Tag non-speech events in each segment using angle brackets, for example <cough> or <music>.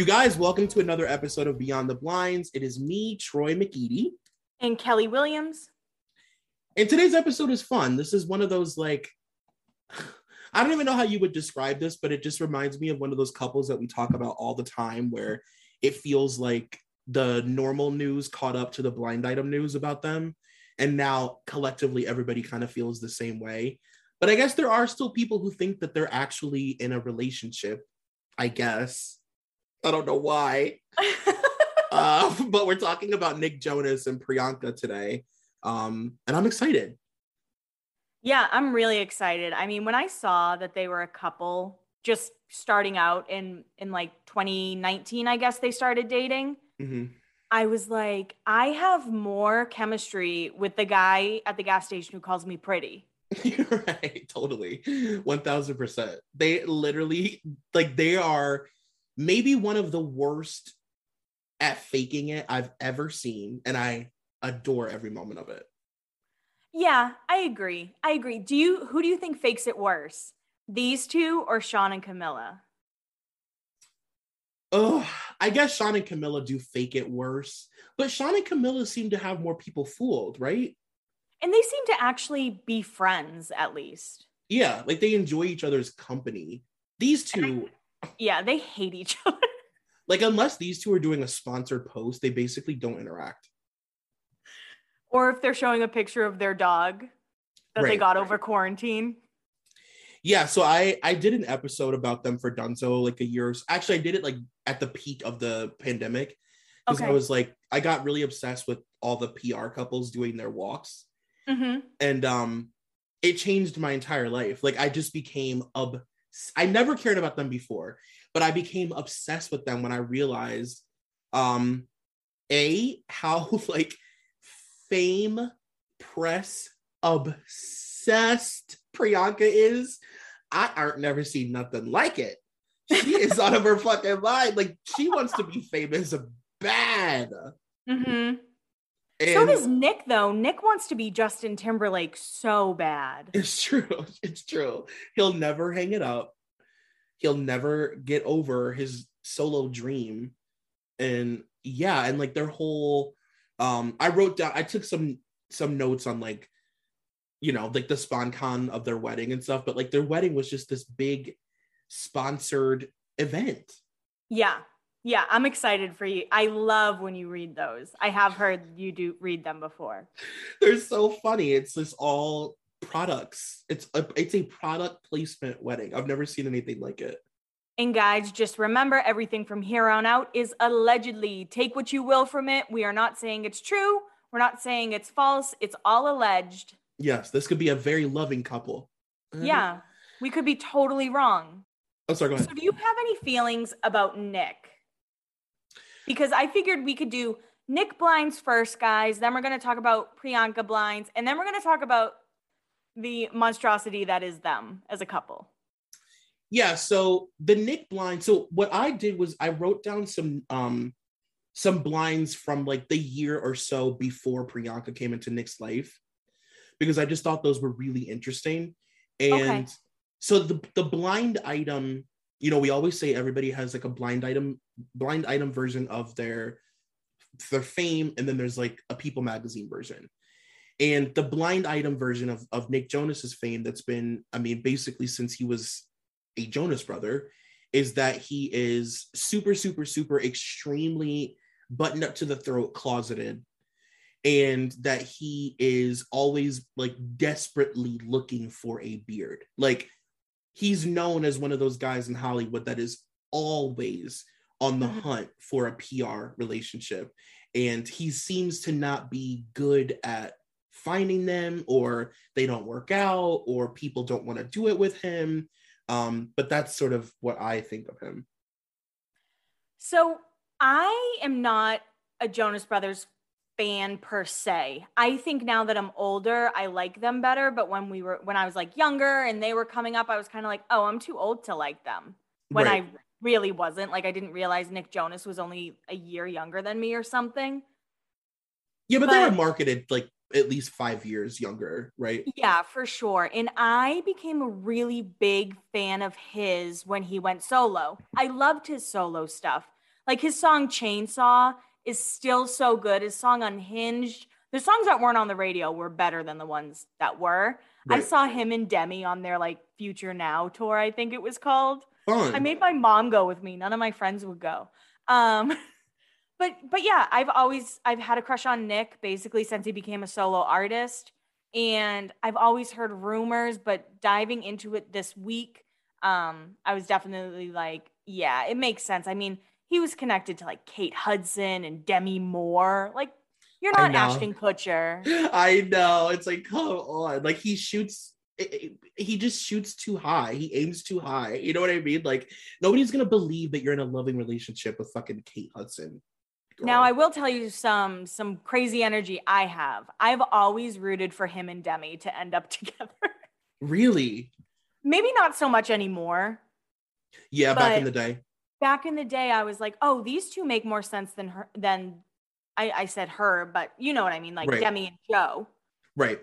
You guys, welcome to another episode of Beyond the Blinds. It is me, Troy McEady. And Kelly Williams. And today's episode is fun. This is one of those, like, <sighs> I don't even know how you would describe this, but it just reminds me of one of those couples that we talk about all the time where it feels like the normal news caught up to the blind item news about them. And now collectively, everybody kind of feels the same way. But I guess there are still people who think that they're actually in a relationship, I guess. I don't know why. uh, <laughs> but we're talking about Nick Jonas and Priyanka today. Um, and I'm excited. Yeah, I'm really excited. I mean, when I saw that they were a couple just starting out in in like 2019, I guess they started dating. Mm-hmm. I was like, I have more chemistry with the guy at the gas station who calls me pretty. <laughs> You're right, totally. 1000%. They literally like they are maybe one of the worst at faking it I've ever seen. And I adore every moment of it. Yeah, I agree. I agree. Do you who do you think fakes it worse? These two or Sean and Camilla? Oh, I guess Sean and Camilla do fake it worse, but Sean and Camilla seem to have more people fooled, right? And they seem to actually be friends at least. Yeah, like they enjoy each other's company. These two yeah, they hate each <laughs> other. Like, unless these two are doing a sponsored post, they basically don't interact. Or if they're showing a picture of their dog that right, they got right. over quarantine. Yeah, so I I did an episode about them for Dunzo like a year. Actually, I did it like at the peak of the pandemic because okay. I was like I got really obsessed with all the PR couples doing their walks, mm-hmm. and um, it changed my entire life. Like I just became ob I never cared about them before, but I became obsessed with them when I realized um a how <laughs> like fame press obsessed Priyanka is. I aren't never seen nothing like it. She is out of her fucking mind. Like she wants to be <laughs> famous bad. Mm-hmm. And so does Nick, though. Nick wants to be Justin Timberlake so bad. It's true. <laughs> It's true. He'll never hang it up. He'll never get over his solo dream. And yeah, and like their whole um I wrote down I took some some notes on like you know, like the SponCon of their wedding and stuff, but like their wedding was just this big sponsored event. Yeah. Yeah, I'm excited for you. I love when you read those. I have heard you do read them before. They're so funny. It's just all products. It's a it's a product placement wedding. I've never seen anything like it. And guys, just remember everything from here on out is allegedly. Take what you will from it. We are not saying it's true. We're not saying it's false. It's all alleged. Yes, this could be a very loving couple. Uh-huh. Yeah, we could be totally wrong. Oh, sorry, go ahead. So, do you have any feelings about Nick? Because I figured we could do Nick Blinds first, guys. Then we're going to talk about Priyanka Blinds, and then we're going to talk about the monstrosity that is them as a couple. Yeah. So the Nick blind. So what I did was I wrote down some um some blinds from like the year or so before Priyanka came into Nick's life because I just thought those were really interesting. And okay. so the the blind item, you know, we always say everybody has like a blind item, blind item version of their their fame, and then there's like a People magazine version. And the blind item version of, of Nick Jonas's fame that's been, I mean, basically since he was a Jonas brother, is that he is super, super, super extremely buttoned up to the throat, closeted, and that he is always like desperately looking for a beard. Like he's known as one of those guys in Hollywood that is always on the hunt for a PR relationship. And he seems to not be good at finding them, or they don't work out, or people don't want to do it with him. Um, but that's sort of what I think of him. So I am not a Jonas Brothers fan per se. I think now that I'm older, I like them better. But when we were when I was like younger and they were coming up, I was kind of like, oh, I'm too old to like them. When right. I really wasn't. Like I didn't realize Nick Jonas was only a year younger than me or something. Yeah, but, but they were marketed like at least five years younger, right? Yeah, for sure. And I became a really big fan of his when he went solo. I loved his solo stuff. Like his song Chainsaw is still so good. His song Unhinged, the songs that weren't on the radio were better than the ones that were. Right. I saw him and Demi on their like Future Now tour, I think it was called. Fun. I made my mom go with me. None of my friends would go. Um, <laughs> but but yeah, I've always I've had a crush on Nick basically since he became a solo artist, and I've always heard rumors. But diving into it this week, um, I was definitely like, yeah, it makes sense. I mean, he was connected to like Kate Hudson and Demi Moore. Like, you're not Ashton Kutcher. <laughs> I know. It's like, come on. Like he shoots he just shoots too high. He aims too high. You know what I mean? Like nobody's gonna believe that you're in a loving relationship with fucking Kate Hudson. Girl. Now I will tell you some some crazy energy I have. I've always rooted for him and Demi to end up <laughs> together. Really? Maybe not so much anymore. Yeah, back in the day. Back in the day, I was like, oh, these two make more sense than her than I, I said her, but you know what I mean, like right. Demi and Joe. Right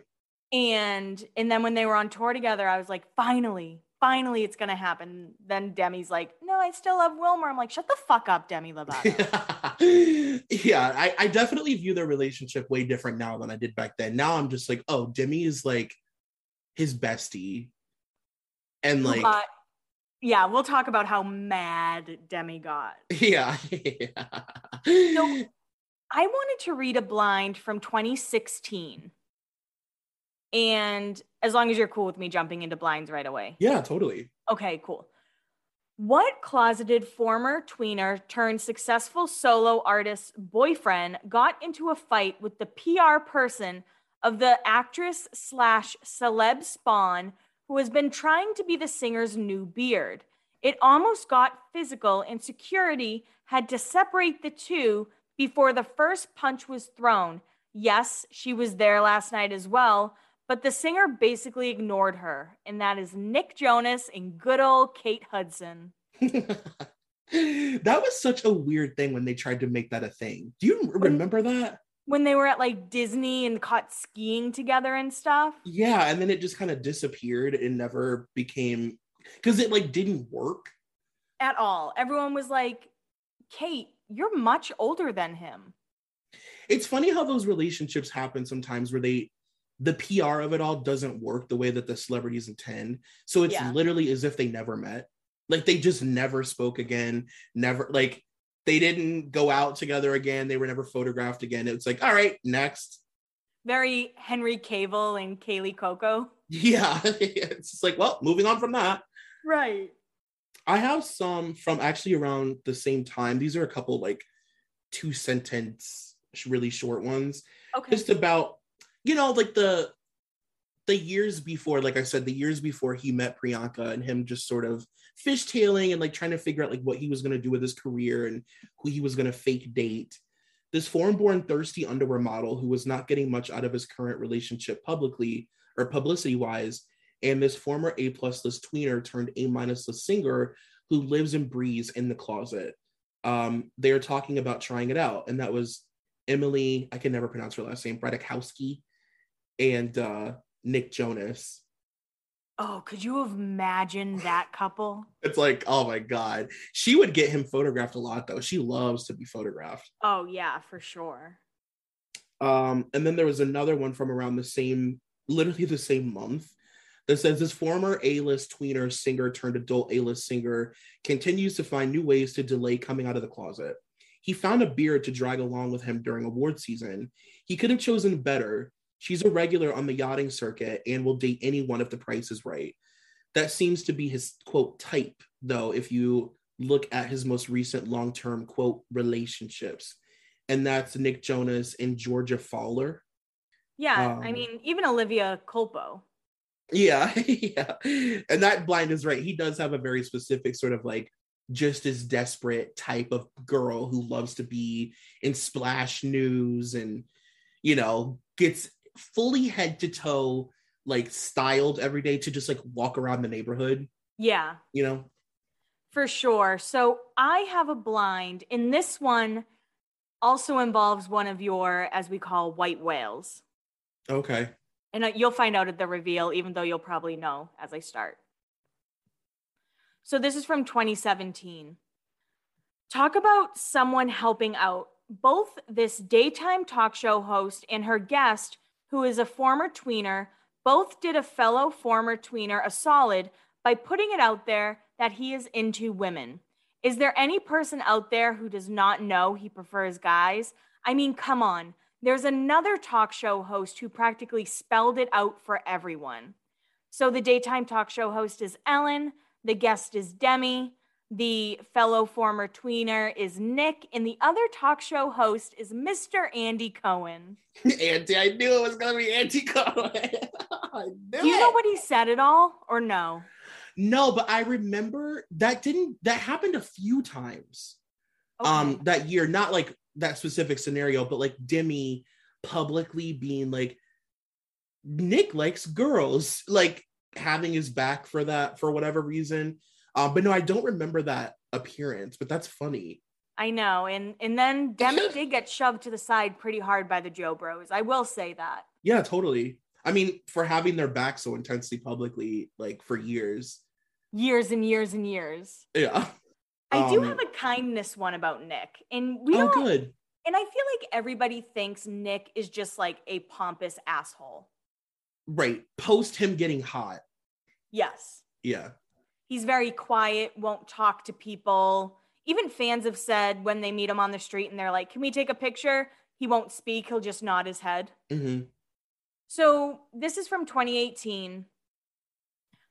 and and then when they were on tour together i was like finally finally it's gonna happen. Then demi's like no i still love wilmer. I'm like shut the fuck up demi <laughs> lovato. Yeah I, I definitely view their relationship way different now than i did back then. Now i'm just like oh demi is like his bestie. And like uh, yeah we'll talk about how mad demi got. <laughs> Yeah, <laughs> yeah. so i wanted to read a blind from 2016 and as long as you're cool with me jumping into blinds right away. Yeah, totally. Okay, cool. What closeted former tweener turned successful solo artist boyfriend got into a fight with the PR person of the actress slash celeb spawn who has been trying to be the singer's new beard? It almost got physical, and security had to separate the two before the first punch was thrown. Yes, she was there last night as well, but the singer basically ignored her, and that is Nick Jonas and good old Kate Hudson. <laughs> that was such a weird thing when they tried to make that a thing. Do you remember that? When they were at like Disney and caught skiing together and stuff? Yeah, and then it just kind of disappeared and never became because it like didn't work at all. Everyone was like, Kate, you're much older than him. It's funny how those relationships happen sometimes where they the PR of it all doesn't work the way that the celebrities intend. So it's yeah. literally as if they never met. Like they just never spoke again, never like they didn't go out together again. They were never photographed again. It's like, all right, next. Very Henry Cavill and Kaley Cuoco. <laughs> Yeah. <laughs> it's like, well, moving on from that. Right. I have some from actually around the same time. These are a couple like two sentence, really short ones. Okay. Just about you know, like the the years before, like I said, the years before he met Priyanka and him just sort of fishtailing and like trying to figure out like what he was gonna do with his career and who he was gonna fake date. This foreign-born thirsty underwear model who was not getting much out of his current relationship publicly or publicity-wise, and this former A plus list tweener turned A minus list singer who lives and breathes in the closet. Um, they're talking about trying it out, and that was Emily. I can never pronounce her last name. Ratajkowski and uh, Nick Jonas. Oh, could you imagine that couple? <laughs> It's like, oh my god. She would get him photographed a lot though. She loves to be photographed. Oh yeah, for sure. Um, and then there was another one from around the same, literally the same month that says this former A-list tweener singer turned adult A-list singer continues to find new ways to delay coming out of the closet. He found a beard to drag along with him during award season. He could have chosen better. She's a regular on the yachting circuit and will date anyone if the price is right. That seems to be his quote type, though, if you look at his most recent long term quote relationships. And that's Nick Jonas and Georgia Fowler. Yeah, um, I mean, even Olivia Culpo. Yeah, <laughs> yeah. And that blind is right. He does have a very specific sort of like just as desperate type of girl who loves to be in splash news and you know gets fully head to toe like styled every day to just like walk around the neighborhood. Yeah. You know? For sure. So i have a blind and this one also involves one of your as we call white whales. Okay. And uh, you'll find out at the reveal even though you'll probably know as i start. So this is from 2017. Talk about someone helping out. Both this daytime talk show host and her guest, who is a former tweener, both did a fellow former tweener a solid by putting it out there that he is into women. Is there any person out there who does not know he prefers guys? I mean, come on. There's another talk show host who practically spelled it out for everyone. So the daytime talk show host is Ellen. The guest is Demi. The fellow former tweener is Nick, and the other talk show host is Mr. Andy Cohen. <laughs> Andy, I knew it was gonna be Andy Cohen. <laughs> Do you it. know what he said at all, or no? No, but I remember that didn't that happened a few times. Okay. Um, that year, not like that specific scenario, but like Demi publicly being like, Nick likes girls. <laughs> Like having his back for that for whatever reason. Um, but no, I don't remember that appearance, but that's funny. I know. And and then Demi did get shoved to the side pretty hard by the Jo Bros. I will say that. Yeah, totally. I mean, for having their back so intensely publicly, like for years. Years and years and years. Yeah. I um, do have a kindness one about Nick. And we oh, good. And I feel like everybody thinks Nick is just like a pompous asshole. Right. Post him getting hot. Yes. Yeah. He's very quiet, won't talk to people. Even fans have said when they meet him on the street and they're like, Can we take a picture? He won't speak, he'll just nod his head. Mm-hmm. So this is from 2018.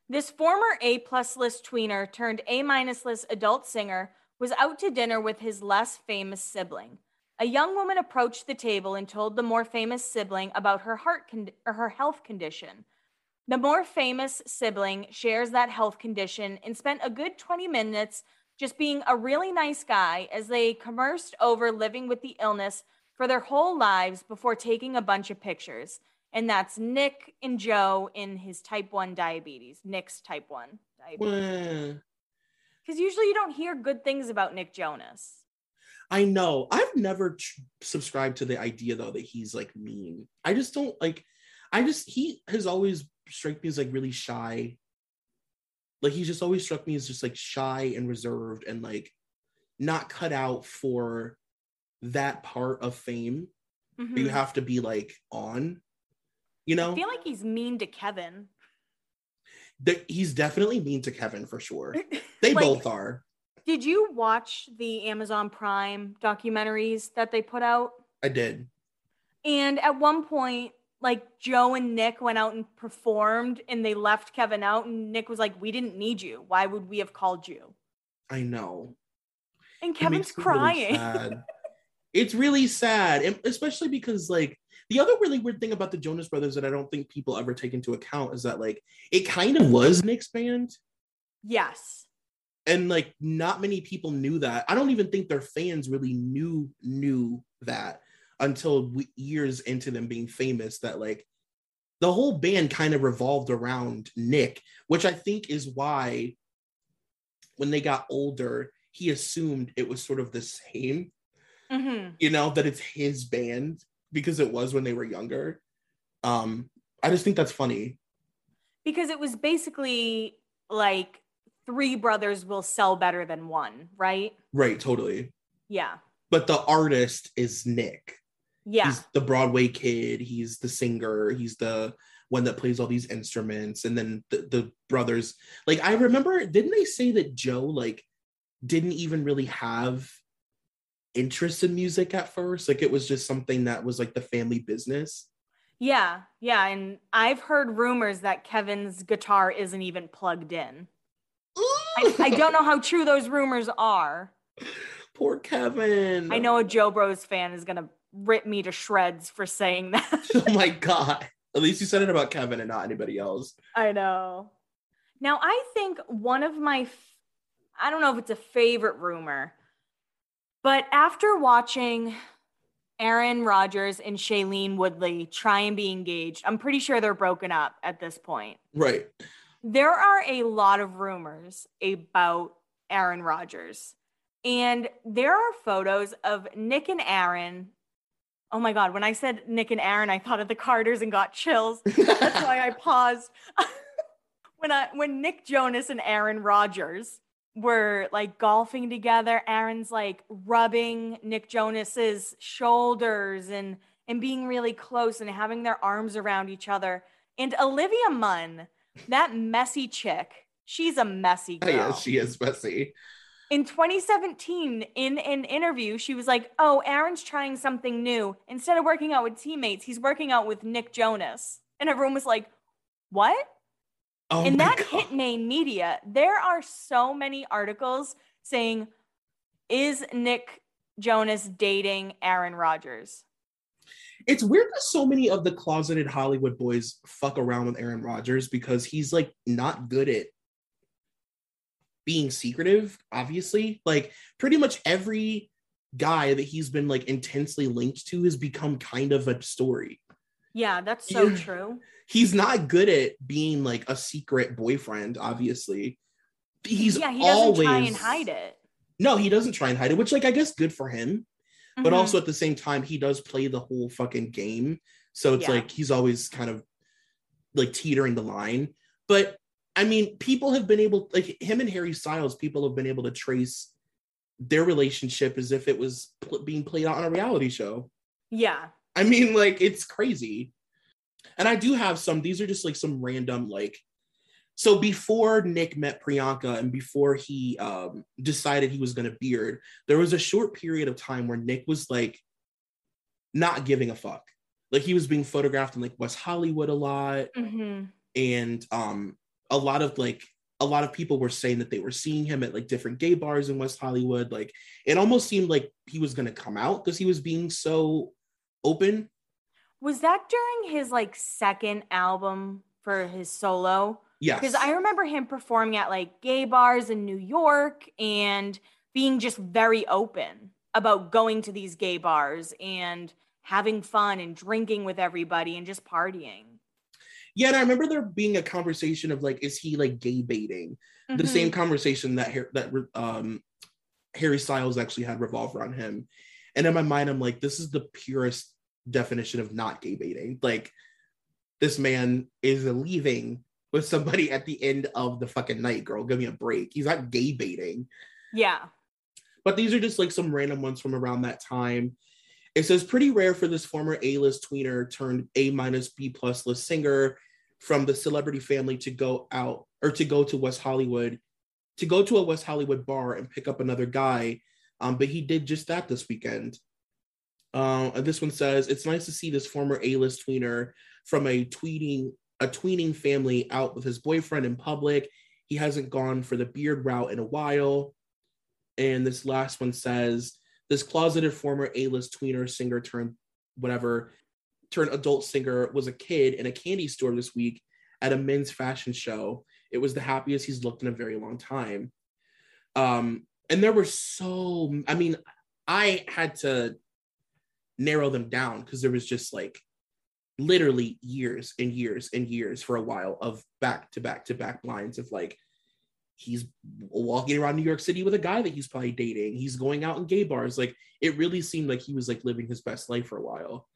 This former A plus list tweener turned A minus list adult singer was out to dinner with his less famous sibling. A young woman approached the table and told the more famous sibling about her heart con- or her health condition. The more famous sibling shares that health condition and spent a good 20 minutes just being a really nice guy as they conversed over living with the illness for their whole lives before taking a bunch of pictures. And that's Nick and Joe in his type 1 diabetes, Nick's type 1 diabetes. Because usually you don't hear good things about Nick Jonas. I know. I've never subscribed to the idea though that he's like mean. I just don't like. I just he has always struck me as like really shy. Like he's just always struck me as just like shy and reserved and like not cut out for that part of fame. Mm-hmm. You have to be like on, you know. I feel like he's mean to Kevin. The, he's definitely mean to Kevin for sure. <laughs> They like, both are. Did you watch the Amazon Prime documentaries that they put out? I did. And at one point, like Joe and Nick went out and performed and they left Kevin out and Nick was like, "We didn't need you. Why would we have called you?" I know. And Kevin's crying. Really <laughs> it's really sad, and especially because like the other really weird thing about the Jonas Brothers that I don't think people ever take into account is that like it kind of was Nick's band. Yes. And like not many people knew that. I don't even think their fans really knew knew that until years into them being famous that like the whole band kind of revolved around Nick, which I think is why when they got older, he assumed it was sort of the same, mm-hmm. you know, that it's his band because it was when they were younger. Um, I just think that's funny. because it was basically like three brothers will sell better than one, right? Right, totally. Yeah. But the artist is Nick. Yeah. He's the Broadway kid, he's the singer, he's the one that plays all these instruments and then the, the brothers like I remember didn't they say that Joe like didn't even really have interest in music at first like it was just something that was like the family business yeah. Yeah. And I've heard rumors that Kevin's guitar isn't even plugged in. I, I don't know <laughs> how true those rumors are. Poor Kevin. I know a Jo Bros fan is going to rip me to shreds for saying that. <laughs> oh my <laughs> God. At least you said it about Kevin and not anybody else. I know. Now, I think one of my, f- I don't know if it's a favorite rumor, but after watching Aaron Rodgers and Shailene Woodley try and be engaged, I'm pretty sure they're broken up at this point. Right. There are a lot of rumors about Aaron Rodgers. And there are photos of Nick and Aaron. Oh my God, when I said Nick and Aaron, I thought of the Carters and got chills. <laughs> That's why I paused. <laughs> when I when Nick Jonas and Aaron Rodgers were like golfing together, Aaron's like rubbing Nick Jonas's shoulders and and being really close and having their arms around each other. And Olivia Munn, that messy chick, she's a messy <laughs> girl. yeah, she is messy. In 2017, in an interview, she was like, Oh, Aaron's trying something new. Instead of working out with teammates, he's working out with Nick Jonas. And everyone was like, What? Oh in that God. hit main media, there are so many articles saying, Is Nick Jonas dating Aaron Rodgers? It's weird that so many of the closeted Hollywood boys fuck around with Aaron Rodgers because he's like not good at being secretive, obviously. Like pretty much every guy that he's been like intensely linked to has become kind of a story. Yeah, that's so Yeah. true. He's not good at being like a secret boyfriend, obviously. He's yeah, he doesn't always try and hide it. No, he doesn't try and hide it, which like I guess good for him. but Mhm. also at the same time he does play the whole fucking game so it's Yeah. like he's always kind of like teetering the line but i mean people have been able like him and harry styles people have been able to trace their relationship as if it was pl- being played out on a reality show yeah. i mean like it's crazy and i do have some these are just like some random like so before Nick met Priyanka and before he um, decided he was going to beard, there was a short period of time where Nick was like not giving a fuck. Like he was being photographed in like West Hollywood a lot, hmm and um, a lot of like a lot of people were saying that they were seeing him at like different gay bars in West Hollywood. Like it almost seemed like he was going to come out because he was being so open. Was that during his like second album for his solo? Yes, Because I remember him performing at like gay bars in New York and being just very open about going to these gay bars and having fun and drinking with everybody and just partying. Yeah, and I remember there being a conversation of like, is he like gay baiting? The Mhm. same conversation that that um, Harry Styles actually had revolve around him, and in my mind, I'm like, this is the purest definition of not gay baiting. Like, this man is leaving with somebody at the end of the fucking night. Girl, give me a break. He's not gay baiting. Yeah. But these are just like some random ones from around that time. It says pretty rare for this former A-list tweener turned A minus B plus list singer from the celebrity family to go out or to go to West Hollywood, to go to a West Hollywood bar and pick up another guy. Um, but he did just that this weekend. Uh, this one says it's nice to see this former A-list tweener from a tweeting a tweening family out with his boyfriend in public. He hasn't gone for the beard route in a while. And this last one says this closeted former A-list tweener singer turned whatever turned adult singer was a kid in a candy store this week at a men's fashion show. It was the happiest he's looked in a very long time. Um, and there were so I mean, I had to narrow them down because there was just like literally years and years and years for a while of back to back to back lines of like he's walking around New York City with a guy that he's probably dating. He's going out in gay bars. Like it really seemed like he was like living his best life for a while.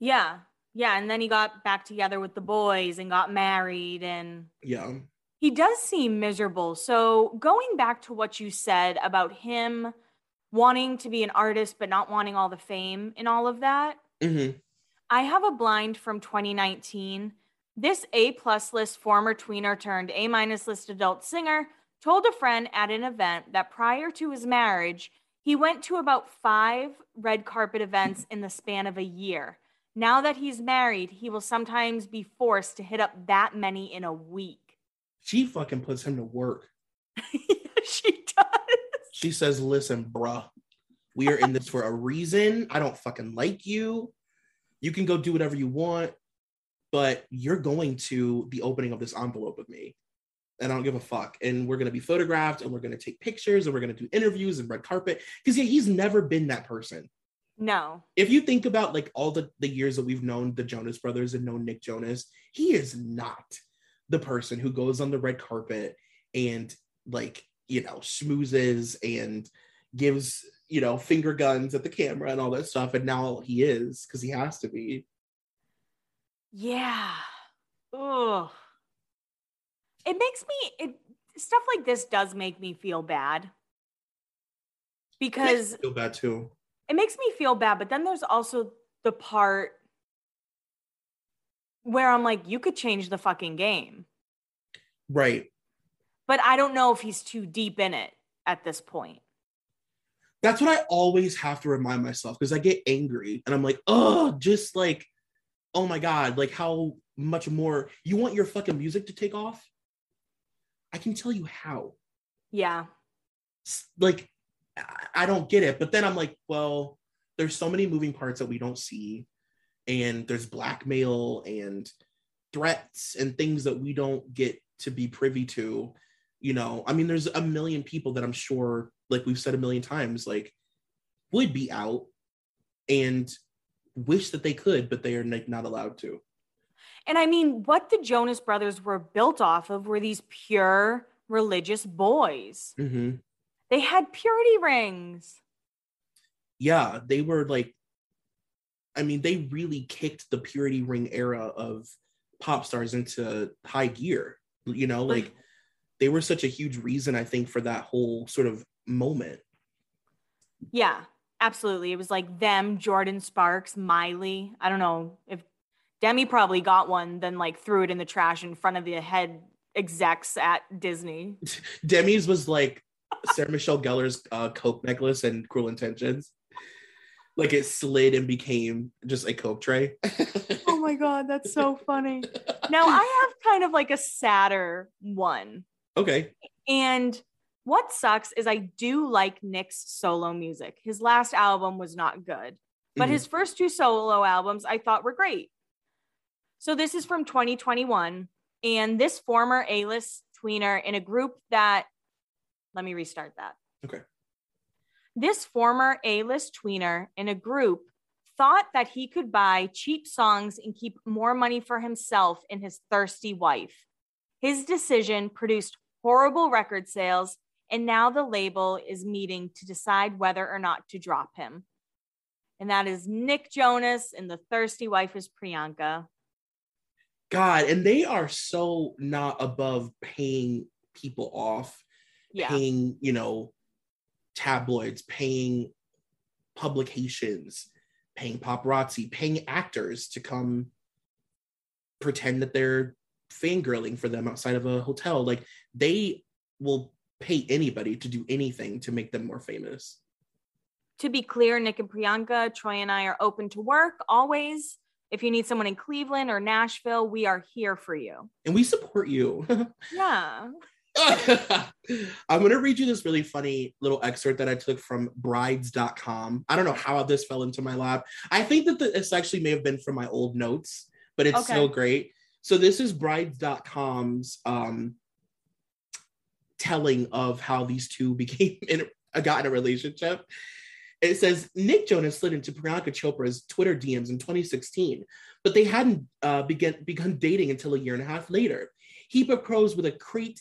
Yeah. Yeah, and then he got back together with the boys and got married and Yeah. he does seem miserable. So, going back to what you said about him wanting to be an artist but not wanting all the fame and all of that, hmm I have a blind from 2019. This A plus list former tweener turned A minus list adult singer told a friend at an event that prior to his marriage, he went to about five red carpet events in the span of a year. Now that he's married, he will sometimes be forced to hit up that many in a week. She fucking puts him to work. <laughs> she does. She says, listen, bruh, we are in this for a reason. I don't fucking like you. You can go do whatever you want, but you're going to the opening of this envelope with me. And I don't give a fuck. And we're going to be photographed and we're going to take pictures and we're going to do interviews and red carpet. Because yeah, he's never been that person. No. If you think about like all the, the years that we've known the Jonas brothers and known Nick Jonas, he is not the person who goes on the red carpet and like, you know, schmoozes and gives, you know, finger guns at the camera and all that stuff. And now he is because he has to be. Yeah. Oh. It makes me it stuff like this does make me feel bad. Because I feel bad too. It makes me feel bad, but then there's also the part where I'm like, you could change the fucking game. Right. But I don't know if he's too deep in it at this point. That's what I always have to remind myself because I get angry and I'm like, oh, just like, oh my God, like how much more you want your fucking music to take off? I can tell you how. Yeah. Like, I- don't get it. But then I'm like, well, there's so many moving parts that we don't see. And there's blackmail and threats and things that we don't get to be privy to. You know, I mean, there's a million people that I'm sure, like we've said a million times, like would be out and wish that they could, but they are like not allowed to. And I mean, what the Jonas brothers were built off of were these pure religious boys. hmm They had purity rings. Yeah, they were like, I mean, they really kicked the purity ring era of pop stars into high gear. You know, like they were such a huge reason, I think, for that whole sort of moment. Yeah, absolutely. It was like them, Jordin Sparks, Miley. I don't know if Demi probably got one, then like threw it in the trash in front of the head execs at Disney. <laughs> Demi's was like Sarah Michelle Gellar's uh, Coke necklace and Cruel Intentions. Like it slid and became just a Coke tray. Oh my God, that's so funny. Now I have kind of like a sadder one. okay. And what sucks is I do like Nick's solo music. His last album was not good, but Mhm. his first two solo albums I thought were great. So this is from 2021. And this former A list tweener in a group that, let me restart that. Okay. This former A list tweener in a group thought that he could buy cheap songs and keep more money for himself and his thirsty wife. His decision produced horrible record sales, and now the label is meeting to decide whether or not to drop him. And that is Nick Jonas, and the thirsty wife is Priyanka. God, and they are so not above paying people off, Yeah. paying, you know, tabloids, paying publications, paying paparazzi, paying actors to come pretend that they're fangirling for them outside of a hotel. Like they will pay anybody to do anything to make them more famous. To be clear, Nick and Priyanka, Troy and I are open to work always. If you need someone in Cleveland or Nashville, we are here for you. And we support you. <laughs> Yeah. <laughs> I'm going to read you this really funny little excerpt that I took from brides.com. I don't know how this fell into my lap. I think that the, this actually may have been from my old notes, but it's Okay. so great. So this is brides.com's um, telling of how these two <laughs> became in a, got in a relationship. It says Nick Jonas slid into Priyanka Chopra's Twitter DMs in 2016, but they hadn't uh, begun begun dating until a year and a half later. He proposed with a Crete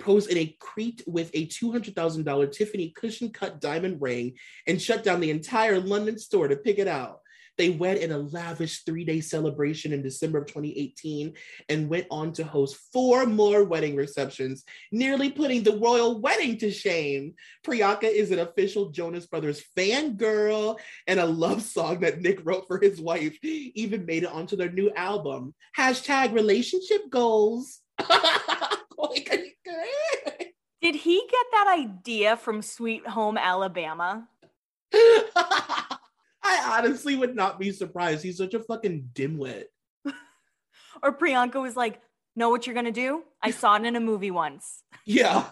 posed in a Crete with a $200,000 Tiffany cushion cut diamond ring and shut down the entire London store to pick it out. They wed in a lavish three day celebration in December of 2018 and went on to host four more wedding receptions, nearly putting the royal wedding to shame. Priyanka is an official Jonas Brothers fangirl, and a love song that Nick wrote for his wife even made it onto their new album. Hashtag relationship goals. <laughs> <laughs> <laughs> Did he get that idea from Sweet Home Alabama? <laughs> I honestly would not be surprised. He's such a fucking dimwit. or Priyanka was like, Know what you're gonna do? I saw it in a movie once. Yeah.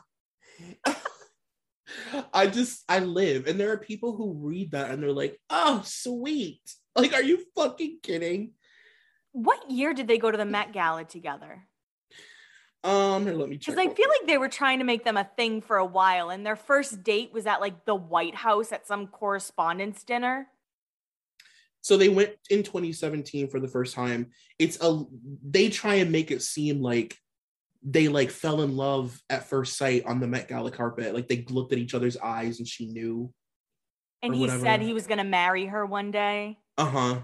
I just I live and there are people who read that and they're like, oh sweet. Like, are you fucking kidding? What year did they go to the Met Gala together? Um, let me check. Because I feel like they were trying to make them a thing for a while, and their first date was at like the White House at some correspondence dinner. So they went in 2017 for the first time. It's a they try and make it seem like they like fell in love at first sight on the Met Gala carpet. Like they looked at each other's eyes and she knew. And he whatever. said he was gonna marry her one day. Uh-huh.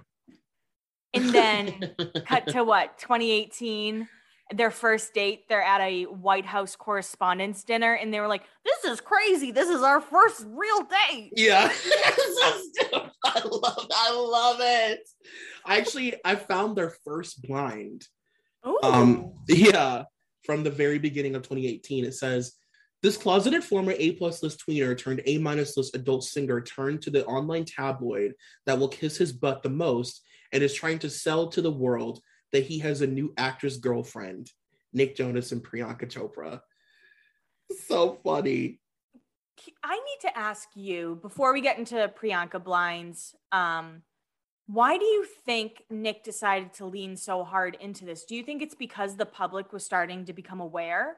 And then <laughs> cut to what, 2018? Their first date they're at a white house correspondence dinner and they were like this is crazy. This is our first real date. Yeah. <laughs> <laughs> I love i love it. Actually i found their first blind. Ooh. um yeah from the very beginning of 2018 it says this closeted former A plus list tweener turned A minus list adult singer turned to the online tabloid that will kiss his butt the most and is trying to sell to the world that he has a new actress girlfriend, Nick Jonas and Priyanka Chopra. So funny. I need to ask you before we get into Priyanka blinds. Um, why do you think Nick decided to lean so hard into this? Do you think it's because the public was starting to become aware?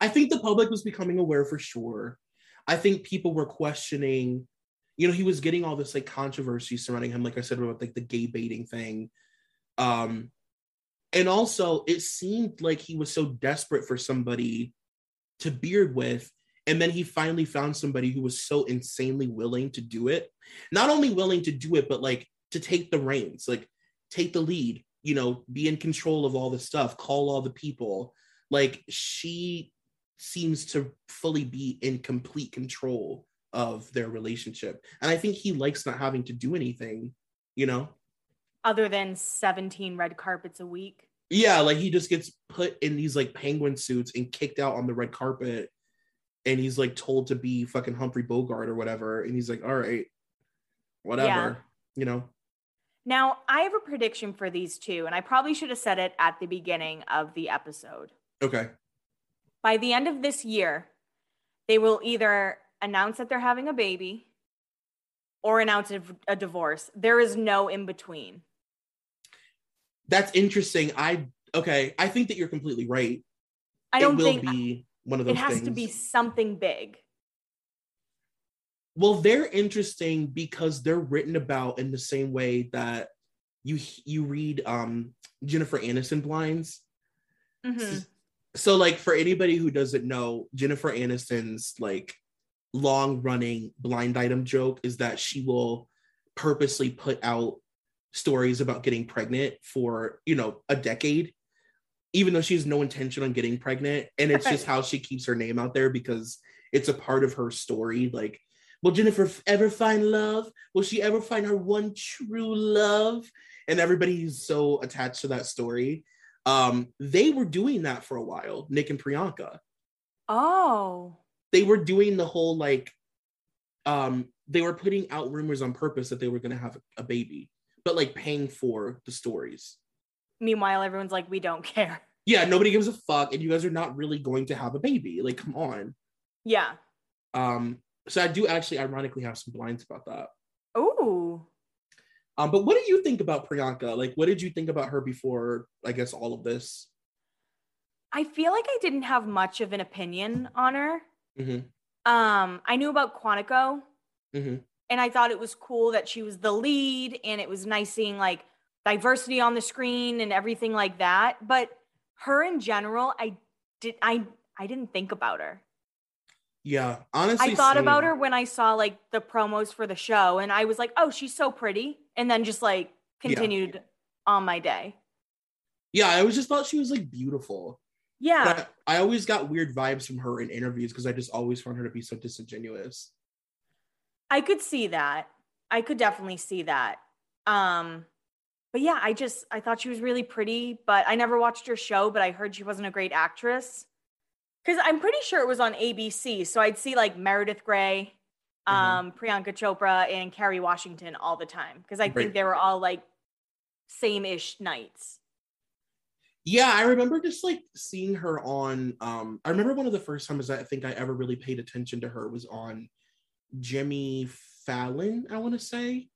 I think the public was becoming aware for sure. I think people were questioning, you know, he was getting all this like controversy surrounding him, like I said about like the gay baiting thing. Um, and also, it seemed like he was so desperate for somebody to beard with. And then he finally found somebody who was so insanely willing to do it. Not only willing to do it, but like to take the reins, like take the lead, you know, be in control of all the stuff, call all the people. Like she seems to fully be in complete control of their relationship. And I think he likes not having to do anything, you know? Other than 17 red carpets a week. Yeah, like he just gets put in these like penguin suits and kicked out on the red carpet and he's like told to be fucking Humphrey Bogart or whatever and he's like, "All right. Whatever." Yeah. You know. Now, I have a prediction for these two and I probably should have said it at the beginning of the episode. Okay. By the end of this year, they will either announce that they're having a baby or announce a, a divorce. There is no in between that's interesting. I okay. I think that you're completely right. I don't it will think be one of those. It has things. to be something big. Well, they're interesting because they're written about in the same way that you you read um, Jennifer Aniston blinds. Mm-hmm. So, like for anybody who doesn't know, Jennifer Aniston's like long running blind item joke is that she will purposely put out stories about getting pregnant for you know a decade even though she has no intention on getting pregnant. And it's just how she keeps her name out there because it's a part of her story. Like will jennifer ever find love? Will she ever find her one true love? And everybody's so attached to that story. Um they were doing that for a while nick and priyanka. Oh. They were doing the whole like um they were putting out rumors on purpose that they were going to have a baby but like paying for the stories. Meanwhile, everyone's like, we don't care. Yeah, nobody gives a fuck, and you guys are not really going to have a baby. Like, come on. Yeah. Um, so I do actually ironically have some blinds about that. Oh. Um, but what do you think about Priyanka? Like, what did you think about her before, I guess, all of this? I feel like I didn't have much of an opinion on her. Mm-hmm. Um, I knew about Quantico. Mm-hmm and I thought it was cool that she was the lead and it was nice seeing like diversity on the screen and everything like that. But her in general, I did I I didn't think about her. Yeah, honestly, I thought same. about her when I saw like the promos for the show, and I was like, "Oh, she's so pretty," and then just like Yeah. continued on my day. Yeah, I always just thought she was like beautiful. Yeah, But I, I always got weird vibes from her in interviews because I just always found her to be so disingenuous. I could see that. I could definitely see that. Um, but yeah, I just I thought she was really pretty, but I never watched her show. But I heard she wasn't a great actress because I'm pretty sure it was on ABC. So I'd see like Meredith Grey, Mhm. um, Priyanka Chopra, and Kerry Washington all the time because I Right. think they were all like same-ish nights. Yeah, I remember just like seeing her on. Um, I remember one of the first times I think I ever really paid attention to her was on Jimmy Fallon, I want to say,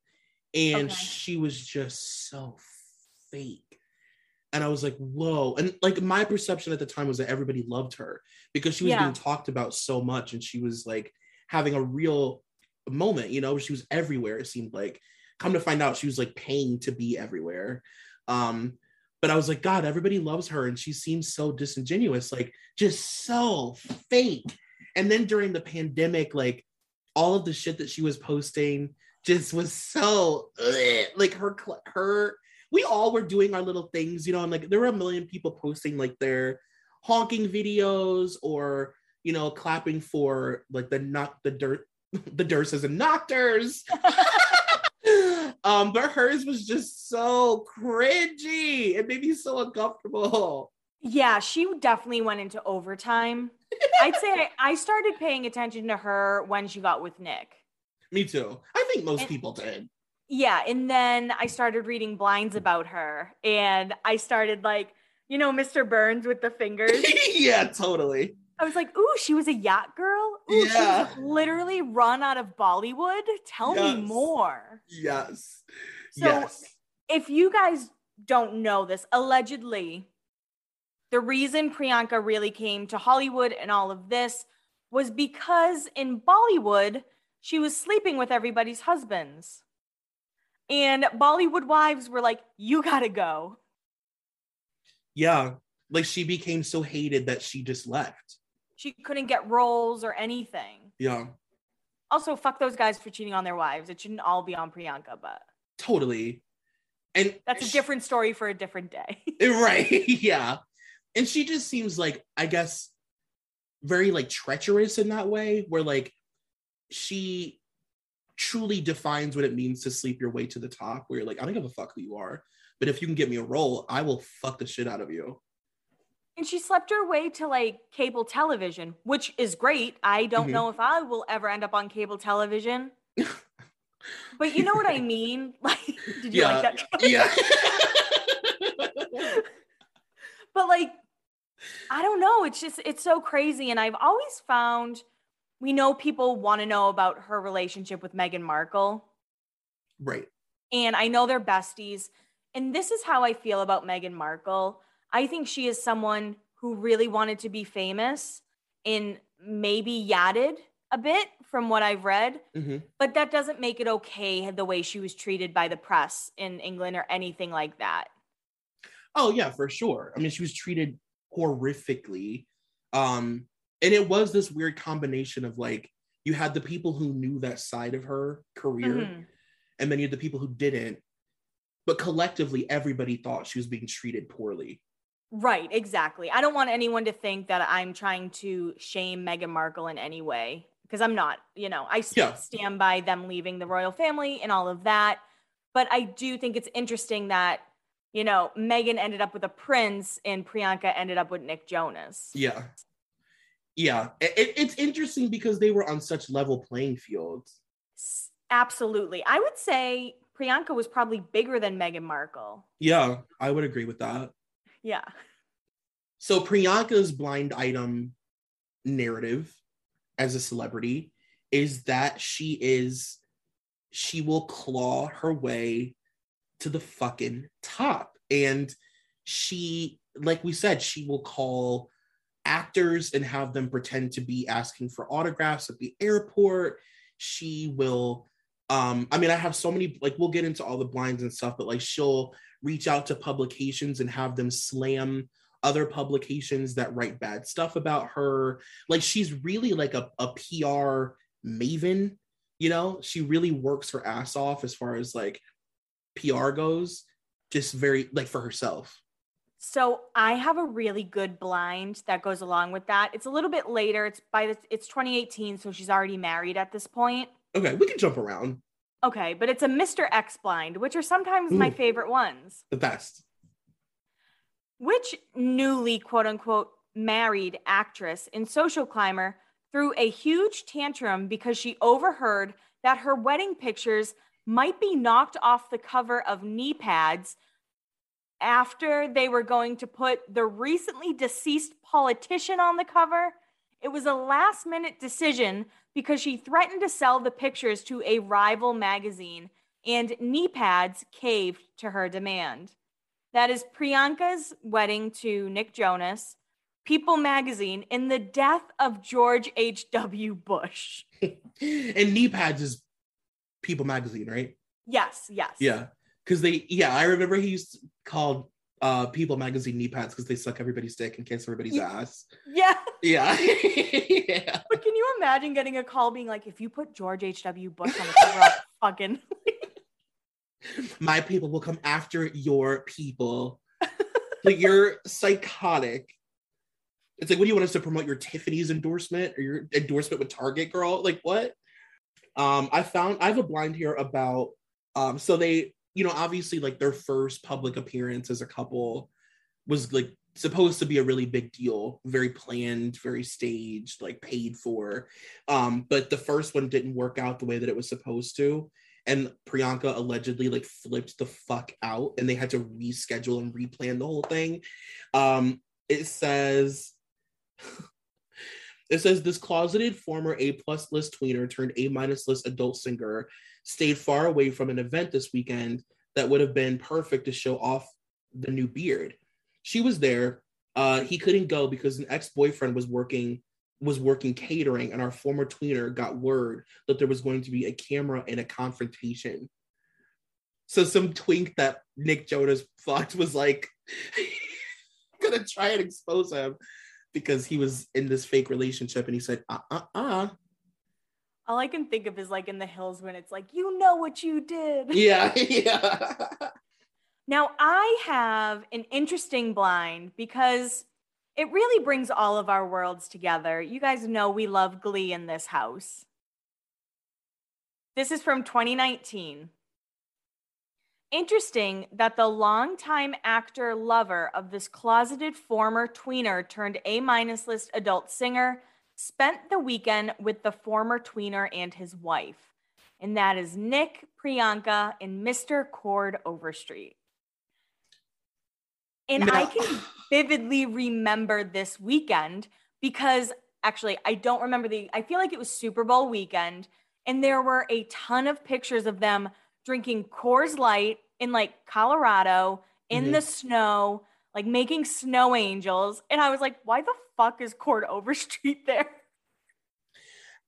and Okay. she was just so fake. And I was like, whoa. And like my perception at the time was that everybody loved her because she was Yeah. being talked about so much and she was like having a real moment, you know, she was everywhere, it seemed like. Come to find out, she was like paying to be everywhere. Um, but I was like, God, everybody loves her, and she seems so disingenuous, like just so fake. And then during the pandemic, like all of the shit that she was posting just was so ugh. like her her. We all were doing our little things, you know, and like there were a million people posting like their honking videos or you know clapping for like the not the dirt <laughs> the durses and nocters <laughs> um, but hers was just so cringy. It made me so uncomfortable. Yeah, she definitely went into overtime. I'd say <laughs> I, started paying attention to her when she got with Nick. Me too. I think most And- people did. Yeah, and then I started reading blinds about her, and I started like, you know, Mr. Burns with the fingers. <laughs> yeah, totally. I was like, ooh, she was a yacht girl. Ooh, Yeah. she literally run out of Bollywood. Tell me more. Yes. So- yes. If you guys don't know this, allegedly, the reason Priyanka really came to Hollywood and all of this was because in Bollywood, she was sleeping with everybody's husbands. And Bollywood wives were like, you gotta go. Yeah. Like she became so hated that she just left. She couldn't get roles or anything. Yeah. Also, fuck those guys for cheating on their wives. It shouldn't all be on Priyanka, but Totally. And that's a different story for a different day. <laughs> right. <laughs> yeah. And she just seems like, I guess, very like treacherous in that way, where like she truly defines what it means to sleep your way to the top, where you're like, I don't give a fuck who you are. But if you can get me a role, I will fuck the shit out of you. and she slept her way to like cable television, which is great. I don't Mhm. know if I will ever end up on cable television. <laughs> but you know what I mean? <laughs> Like, did you like that? yeah. <laughs> but like i don't know. It's just it's so crazy. And i've always found we know people want to know about her relationship with meghan markle. Right. and i know they're besties. And this is how i feel about meghan markle. I think she is someone who really wanted to be famous and maybe yachted a bit from what i've read hmm but that doesn't make it okay the way she was treated by the press in england or anything like that. Oh yeah, for sure. I mean, she was treated horrifically. Um, and it was this weird combination of like you had the people who knew that side of her career, Mhm. and then you had the people who didn't. But collectively, everybody thought she was being treated poorly. Right, exactly. I don't want anyone to think that I'm trying to shame Meghan Markle in any way because I'm not. You know, I Yeah. stand by them leaving the royal family and all of that. But I do think it's interesting that, you know, Meghan ended up with a prince and Priyanka ended up with Nick Jonas. Yeah, yeah. It, it- it's interesting because they were on such level playing fields. Absolutely. I would say Priyanka was probably bigger than Meghan Markle. Yeah, I would agree with that. Yeah. So Priyanka's blind item narrative as a celebrity is that she is she will claw her way to the fucking top and she like we said she will call actors and have them pretend to be asking for autographs at the airport she will um i mean i have so many like we'll get into all the blinds and stuff but like she'll reach out to publications and have them slam other publications that write bad stuff about her. Like she's really like a, a PR maven, you know? She really works her ass off as far as like PR goes, just very like for herself. So I have a really good blind that goes along with that. It's a little bit later. It's by the it's 2018, so she's already married at this point. Okay, we can jump around. Okay, but it's a Mr. X blind, which are sometimes my favorite ones. The best. Which newly quote unquote married actress in Social Climber threw a huge tantrum because she overheard that her wedding pictures might be knocked off the cover of knee pads after they were going to put the recently deceased politician on the cover? It was a last minute decision because she threatened to sell the pictures to a rival magazine, and knee pads caved to her demand. That is Priyanka's wedding to Nick Jonas, People magazine, and the death of George H.W. Bush. <laughs> and knee pads is People magazine, right? Yes, yes. Yeah. Cause they yeah, I remember he used to call uh People magazine knee pads because they suck everybody's dick and kiss everybody's Yeah. ass. Yeah. Yeah. <laughs> yeah. But can you imagine getting a call being like, if you put George H.W. Bush on the cover, I'll <laughs> fucking. <laughs> My people will come after your people. like you're psychotic. It's like, what do you want us to promote your Tiffany's endorsement or your endorsement with Target, girl? Like what? Um, I found I have a blind here about um, so they, you know, obviously like their first public appearance as a couple was like supposed to be a really big deal, very planned, very staged, like paid for. Um, but the first one didn't work out the way that it was supposed to. And Priyanka allegedly like flipped the fuck out and they had to reschedule and replan the whole thing. Um, it says it says this closeted former A plus list tweener turned A minus list adult singer stayed far away from an event this weekend that would have been perfect to show off the new beard. She was there. Uh, he couldn't go because an ex-boyfriend was working was working catering, and our former tweener got word that there was going to be a camera and a confrontation. So some twink that Nick Jonas <laughs> fucked was like <laughs> gonna try and expose him because he was in this fake relationship, and he said, "Uh, uh, uh." All I can think of is like in the hills when it's like, you know what you did. <laughs> Yeah, yeah. <laughs> Now, I have an interesting blind because it really brings all of our worlds together. You guys know we love Glee in this house. This is from 2019. Interesting that the longtime actor lover of this closeted former tweener turned A minus list adult singer spent the weekend with the former tweener and his wife. And that is Nick, Priyanka, and Mr. Cord Overstreet. And I can vividly remember this weekend because actually, I don't remember the, I feel like it was Super Bowl weekend. And there were a ton of pictures of them drinking Coors Light in like Colorado in Mhm. the snow, like making snow angels. And I was like, why the fuck is Cord Overstreet <laughs> there?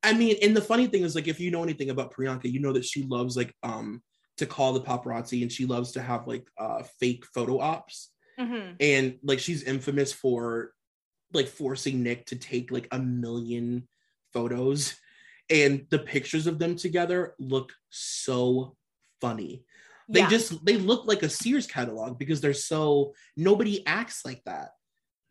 I mean, and the funny thing is, like, if you know anything about Priyanka, you know that she loves like um to call the paparazzi, and she loves to have like uh fake photo ops, Mhm. and like she's infamous for like forcing Nick to take like a million photos, and the pictures of them together look so funny. They Yeah. just they look like a Sears catalog because they're so nobody acts like that.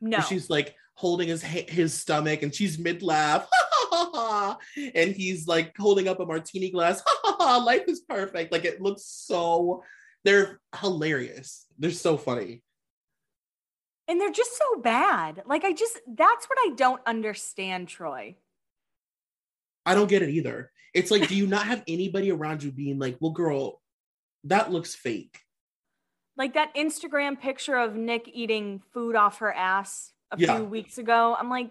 no. she's like holding his his stomach and she's mid laugh <laughs> and he's like holding up a martini glass <laughs> life is perfect like it looks so they're hilarious they're so funny and they're just so bad. Like I just that's what I don't understand, Troy. i don't get it either it's like do you not have anybody around you being like well girl that looks fake Like that Instagram picture of Nick eating food off her ass a Yeah. few weeks ago. I'm like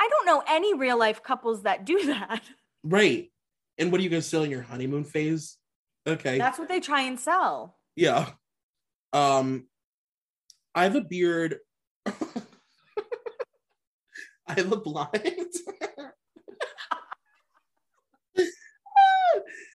I don't know any real life couples that do that. right and what are you going to sell in your honeymoon phase okay That's what they try and sell. Yeah. Um I have a beard. <laughs> I have a blind. <laughs>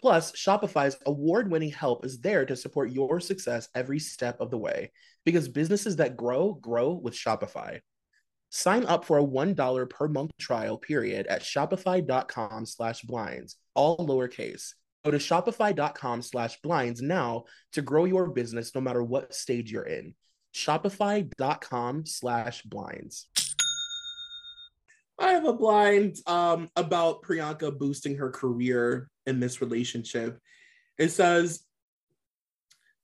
Plus, Shopify's award winning help is there to support your success every step of the way because businesses that grow, grow with Shopify. Sign up for a $1 per month trial period at shopify.com slash blinds, all lowercase. Go to shopify.com slash blinds now to grow your business no matter what stage you're in. Shopify.com slash blinds. I have a blind um, about Priyanka boosting her career in this relationship. It says,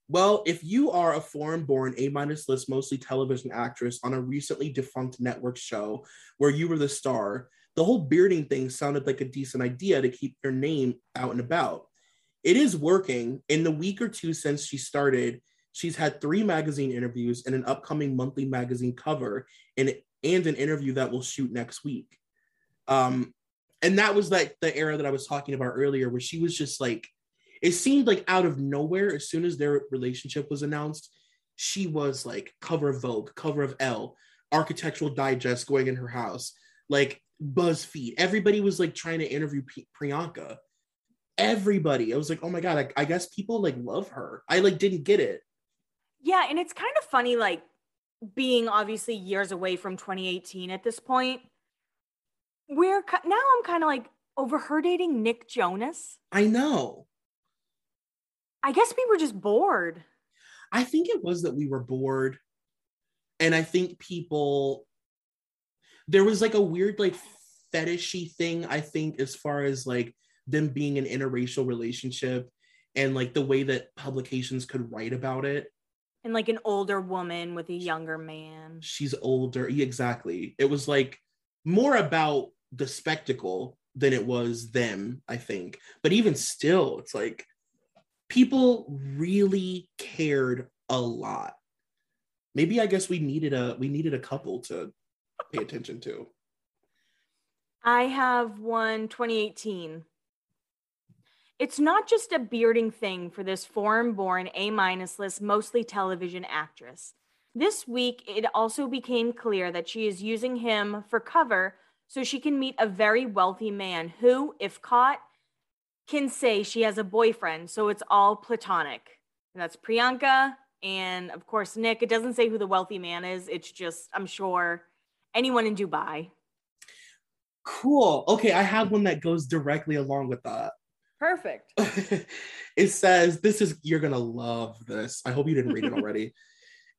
well, if you are a foreign born A minus list, mostly television actress on a recently defunct network show where you were the star, the whole bearding thing sounded like a decent idea to keep your name out and about. It is working. In the week or two since she started, she's had three magazine interviews and an upcoming monthly magazine cover and, and an interview that we'll shoot next week. Um, and that was like the era that I was talking about earlier, where she was just like, it seemed like out of nowhere, as soon as their relationship was announced, she was like cover of Vogue, cover of Elle, Architectural Digest going in her house, like BuzzFeed. Everybody was like trying to interview P- Priyanka. Everybody. I was like, oh my God, I, I guess people like love her. I like didn't get it. Yeah. And it's kind of funny, like being obviously years away from 2018 at this point. We're now I'm kind of like over her dating Nick Jonas. I know. I guess we were just bored. I think it was that we were bored. And I think people there was like a weird like fetishy thing, I think, as far as like them being an interracial relationship and like the way that publications could write about it. And like an older woman with a younger man. She's older. Exactly. It was like more about the spectacle than it was them, I think. But even still, it's like people really cared a lot. Maybe I guess we needed a we needed a couple to pay attention to. I have one 2018. It's not just a bearding thing for this foreign born A minus list, mostly television actress. This week, it also became clear that she is using him for cover so she can meet a very wealthy man who, if caught, can say she has a boyfriend. So it's all platonic. And that's Priyanka and, of course, Nick. It doesn't say who the wealthy man is. It's just, I'm sure, anyone in Dubai. Cool. Okay, I have one that goes directly along with that. Perfect. <laughs> it says, This is, you're going to love this. I hope you didn't read it <laughs> already.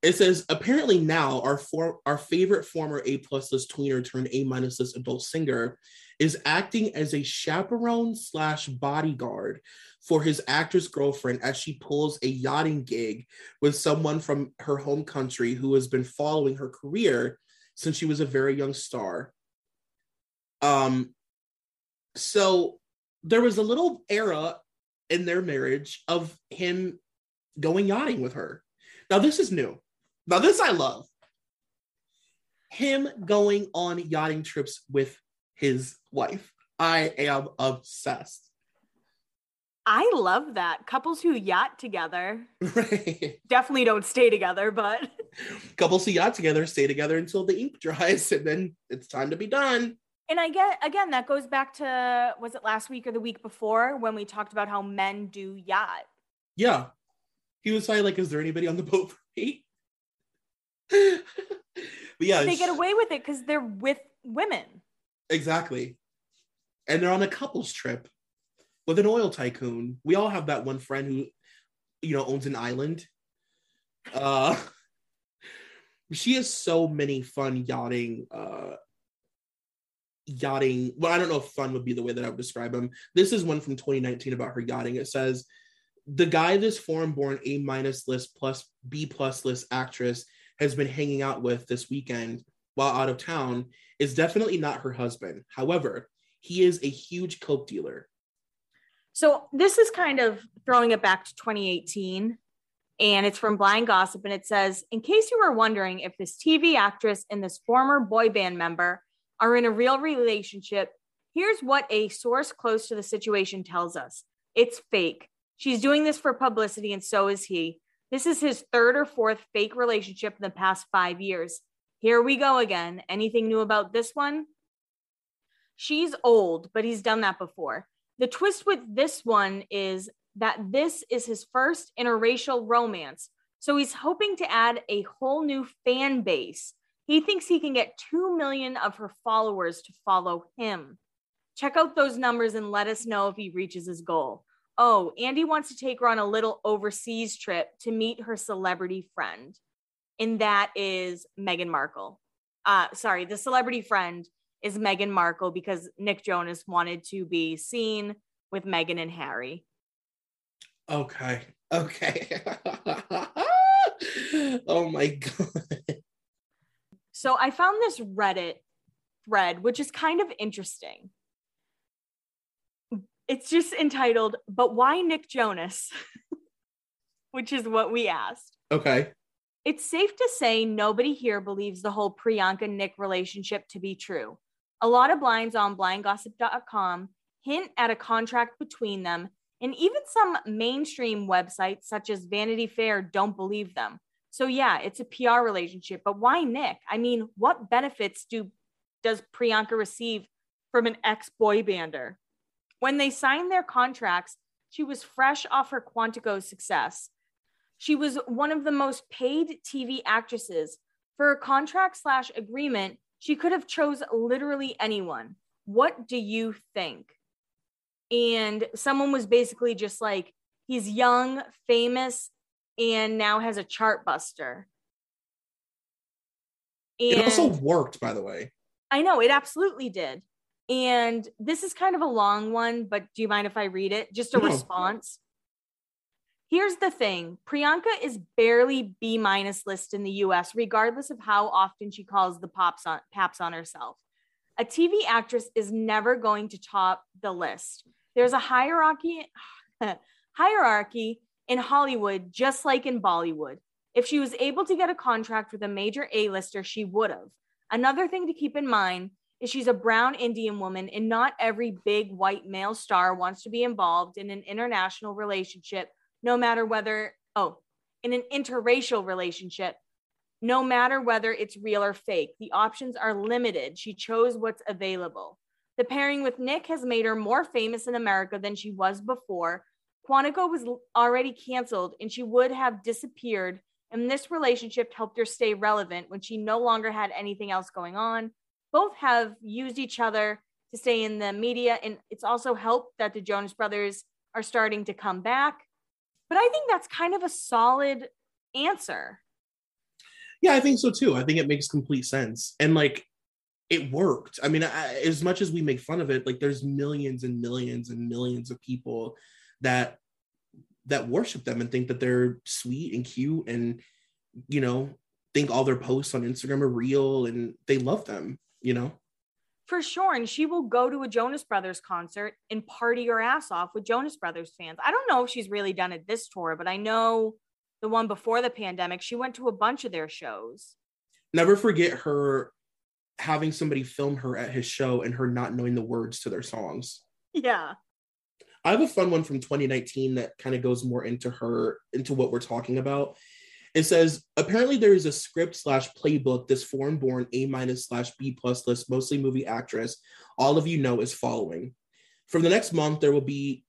It says, apparently now our for, our favorite former A plus list tweener turned A minus list adult singer is acting as a chaperone slash bodyguard for his actress girlfriend as she pulls a yachting gig with someone from her home country who has been following her career since she was a very young star. Um, so there was a little era in their marriage of him going yachting with her. Now this is new. Now this I love. Him going on yachting trips with his wife. I am obsessed. I love that. Couples who yacht together <laughs> Right. definitely don't stay together, but Couples who yacht together stay together until the ink dries and then it's time to be done. And I get again that goes back to was it last week or the week before when we talked about how men do yacht. Yeah. He was probably like, Is there anybody on the <laughs> boat for me? <laughs> but yeah, they get away with it because they're with women. exactly. And they're on a couples trip with an oil tycoon. We all have that one friend who, you know, owns an island. Uh, <laughs> she has so many fun yachting. Uh, yachting. Well, I don't know if fun would be the way that I would describe them. This is one from 2019 about her yachting. It says the guy this foreign-born A minus list plus B plus list actress has been hanging out with this weekend while out of town is definitely not her husband. However, he is a huge coke dealer. So this is kind of throwing it back to 2018. And it's from Blind Gossip. And it says, in case you were wondering if this TV actress and this former boy band member are in a real relationship, here's what a source close to the situation tells us it's fake. She's doing this for publicity, and so is he. This is his third or fourth fake relationship in the past five years. Here we go again. Anything new about this one? She's old, but he's done that before. The twist with this one is that this is his first interracial romance. So he's hoping to add a whole new fan base. He thinks he can get 2 million of her followers to follow him. Check out those numbers and let us know if he reaches his goal. Oh, Andy wants to take her on a little overseas trip to meet her celebrity friend. And that is Meghan Markle. Uh, sorry, the celebrity friend is Meghan Markle because Nick Jonas wanted to be seen with Meghan and Harry. Okay. Okay. <laughs> oh my god. So I found this Reddit thread, which is kind of interesting. It's just entitled, But Why Nick Jonas? <laughs> which is what we asked. Okay. It's safe to say nobody here believes the whole Priyanka Nick relationship to be true. A lot of blinds on blindgossip.com hint at a contract between them, and even some mainstream websites such as Vanity Fair don't believe them. So yeah, it's a PR relationship, but why Nick? I mean, what benefits do does Priyanka receive from an ex-boy bander? When they signed their contracts, she was fresh off her Quantico success. She was one of the most paid TV actresses. For a contract slash agreement, she could have chose literally anyone. What do you think? And someone was basically just like, he's young, famous, and now has a chart buster. It also worked, by the way. I know it absolutely did. And this is kind of a long one, but do you mind if I read it? Just a No. response. Here's the thing Priyanka is barely B minus list in the US, regardless of how often she calls the pops on, paps on herself. A TV actress is never going to top the list. There's a hierarchy, <laughs> hierarchy in Hollywood, just like in Bollywood. If she was able to get a contract with a major A-lister, she would have. Another thing to keep in mind is she's a brown Indian woman, and not every big white male star wants to be involved in an international relationship, no matter whether, oh, in an interracial relationship, no matter whether it's real or fake. The options are limited. She chose what's available. The pairing with Nick has made her more famous in America than she was before. Quantico was already canceled, and she would have disappeared. And this relationship helped her stay relevant when she no longer had anything else going on both have used each other to stay in the media and it's also helped that the jonas brothers are starting to come back but i think that's kind of a solid answer Yeah, I think so too. I think it makes complete sense. And like it worked. I mean, I, as much as we make fun of it, like there's millions and millions and millions of people that that worship them and think that they're sweet and cute and you know, think all their posts on Instagram are real and they love them, you know. for sure and she will go to a jonas brothers concert and party her ass off with jonas brothers fans i don't know if she's really done it this tour but i know the one before the pandemic she went to a bunch of their shows Never forget her having somebody film her at his show and her not knowing the words to their songs. yeah I have a fun one from 2019 that kind of goes more into her, into what we're talking about. It says apparently there is a script slash playbook this foreign born A minus slash B plus list, mostly movie actress, all of you know is following. From the next month, there will be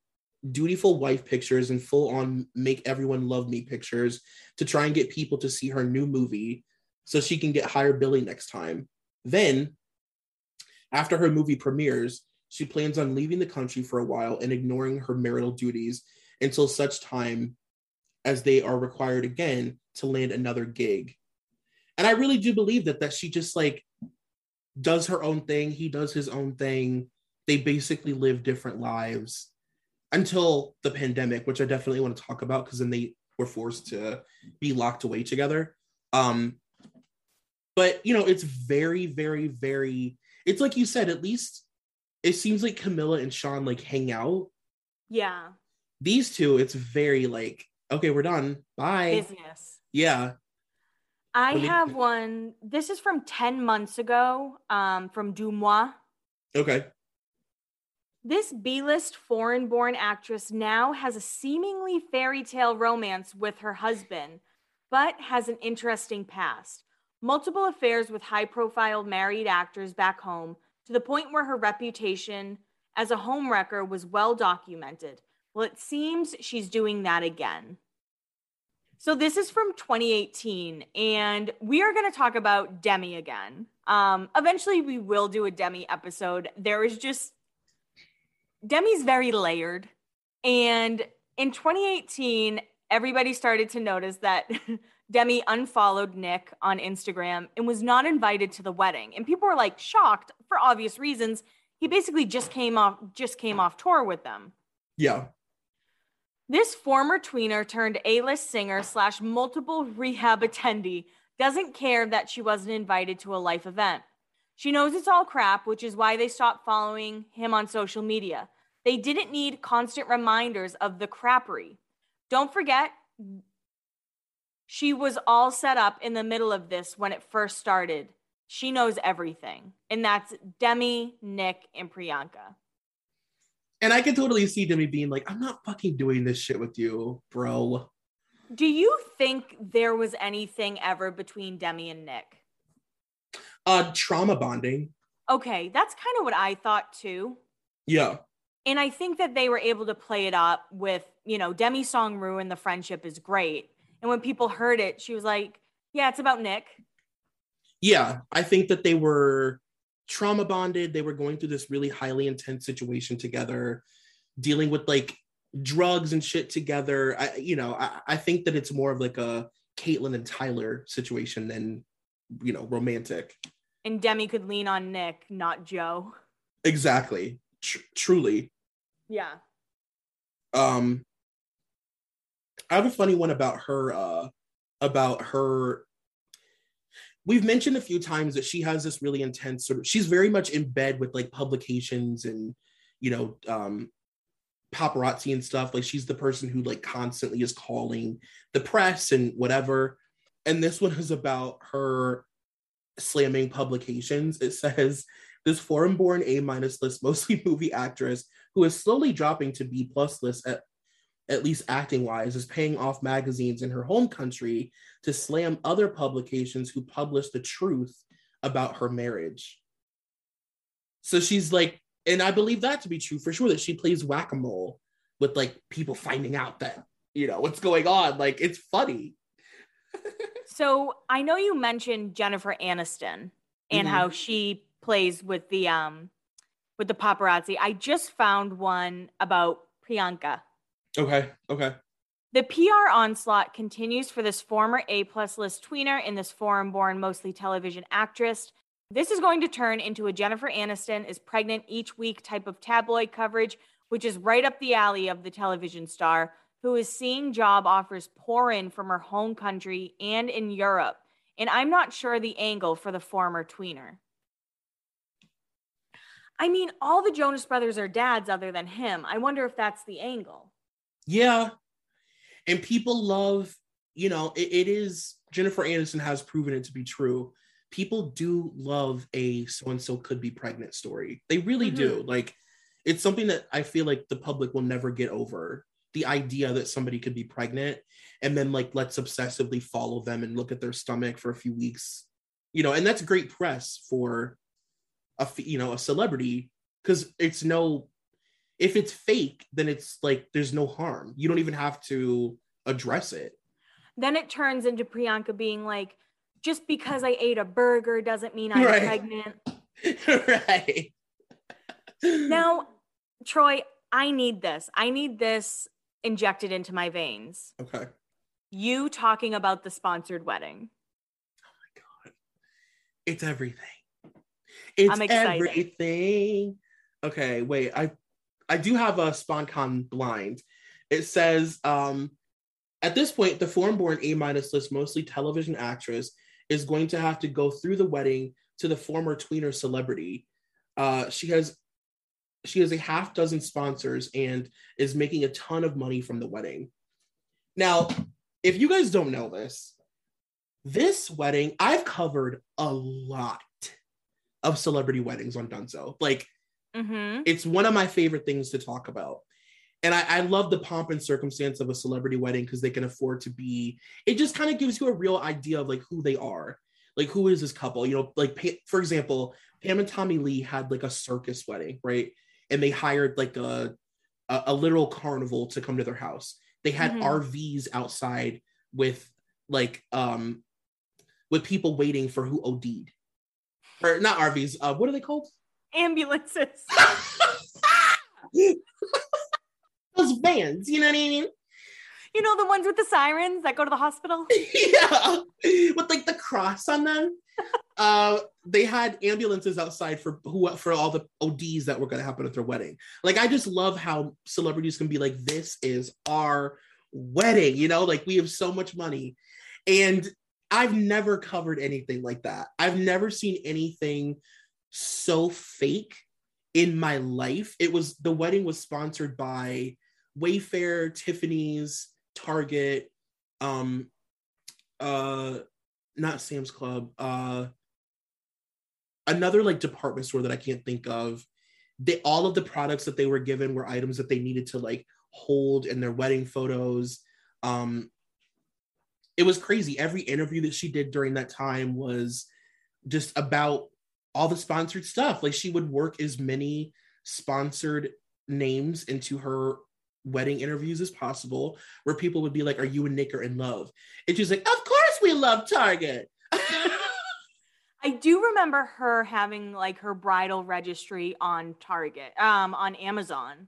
dutiful wife pictures and full on make everyone love me pictures to try and get people to see her new movie so she can get higher billing next time. Then, after her movie premieres, she plans on leaving the country for a while and ignoring her marital duties until such time as they are required again to land another gig. And I really do believe that that she just like does her own thing, he does his own thing. They basically live different lives until the pandemic, which I definitely want to talk about because then they were forced to be locked away together. Um, but you know, it's very, very, very. It's like you said. At least it seems like Camila and Shawn like hang out. Yeah. These two, it's very like, okay, we're done. Bye. Business. Yeah. I have one. This is from 10 months ago um, from Deux Moi. Okay. This B list foreign born actress now has a seemingly fairy tale romance with her husband, but has an interesting past. Multiple affairs with high profile married actors back home, to the point where her reputation as a homewrecker was well documented. Well, it seems she's doing that again. So, this is from 2018, and we are going to talk about Demi again. Um, eventually, we will do a Demi episode. There is just Demi's very layered. And in 2018, everybody started to notice that <laughs> Demi unfollowed Nick on Instagram and was not invited to the wedding. And people were like shocked for obvious reasons. He basically just came off just came off tour with them. Yeah. This former tweener turned A-list singer slash multiple rehab attendee doesn't care that she wasn't invited to a life event. She knows it's all crap, which is why they stopped following him on social media. They didn't need constant reminders of the crappery. Don't forget, she was all set up in the middle of this when it first started. She knows everything. And that's Demi, Nick, and Priyanka. And I can totally see Demi being like, I'm not fucking doing this shit with you, bro. Do you think there was anything ever between Demi and Nick? Uh trauma bonding. Okay, that's kind of what I thought too. Yeah. And I think that they were able to play it up with, you know, Demi's song Ruin the Friendship is great. And when people heard it, she was like, yeah, it's about Nick. Yeah. I think that they were trauma bonded. They were going through this really highly intense situation together, dealing with like drugs and shit together. I, you know, I, I think that it's more of like a Caitlyn and Tyler situation than, you know, romantic. And Demi could lean on Nick, not Joe. Exactly. Tr- truly. Yeah. Um, I have a funny one about her. Uh, about her. We've mentioned a few times that she has this really intense sort of. She's very much in bed with like publications and, you know, um, paparazzi and stuff. Like she's the person who like constantly is calling the press and whatever. And this one is about her slamming publications. It says this foreign-born A minus list, mostly movie actress who is slowly dropping to B plus list at at least acting wise, is paying off magazines in her home country to slam other publications who publish the truth about her marriage. So she's like, and I believe that to be true for sure, that she plays whack a mole with like people finding out that, you know, what's going on. Like, it's funny. <laughs> So I know you mentioned Jennifer Aniston and Mhm. how she plays with the um with the paparazzi. I just found one about Priyanka. Okay. Okay. The PR onslaught continues for this former A plus list tweener and this foreign born, mostly television actress. This is going to turn into a Jennifer Aniston is pregnant each week type of tabloid coverage, which is right up the alley of the television star who is seeing job offers pour in from her home country and in Europe. And I'm not sure the angle for the former tweener. I mean, all the Jonas brothers are dads other than him. I wonder if that's the angle. Yeah. And people love, you know, it, it is Jennifer Aniston has proven it to be true. People do love a so and so could be pregnant story. They really do. Mm-hmm. Like it's something that I feel like the public will never get over. The idea that somebody could be pregnant and then like let's obsessively follow them and look at their stomach for a few weeks. You know, and that's great press for a you know, a celebrity cuz it's no if it's fake, then it's like there's no harm. You don't even have to address it. Then it turns into Priyanka being like, just because I ate a burger doesn't mean I'm Right. pregnant. <laughs> right. Now, Troy, I need this. I need this injected into my veins. Okay. You talking about the sponsored wedding. Oh my God. It's everything. It's I'm excited. everything. Okay, wait. I I do have a SponCon blind. It says um at this point, the foreign-born A minus list, mostly television actress, is going to have to go through the wedding to the former tweener celebrity. Uh, she has she has a half dozen sponsors and is making a ton of money from the wedding. Now, if you guys don't know this, this wedding I've covered a lot of celebrity weddings on Dunzo. Like Mm-hmm. it's one of my favorite things to talk about. And I, I love the pomp and circumstance of a celebrity wedding because they can afford to be. It just kind of gives you a real idea of like who they are, like who is this couple. You know, like for example, Pam and Tommy Lee had like a circus wedding, right? And they hired like a a, a literal carnival to come to their house. They had Mhm. RVs outside with like um with people waiting for who OD'd. Or not RVs, uh, what are they called? Ambulances. <laughs> Those vans, you know what I mean? You know the ones with the sirens that go to the hospital? <laughs> yeah, with like the cross on them. <laughs> uh, they had ambulances outside for who for all the ODs that were going to happen at their wedding. Like, I just love how celebrities can be like, "This is our wedding," you know, like we have so much money, and I've never covered anything like that. I've never seen anything so fake in my life. It was the wedding was sponsored by Wayfair, Tiffany's, Target, um, uh, not Sam's Club, uh, another like department store that I can't think of. They all of the products that they were given were items that they needed to like hold in their wedding photos. Um, it was crazy. Every interview that she did during that time was just about all the sponsored stuff. Like she would work as many sponsored names into her wedding interviews as possible, where people would be like, Are you and Nick are in love? And she's like, Of course we love Target. <laughs> I do remember her having like her bridal registry on Target, um, on Amazon.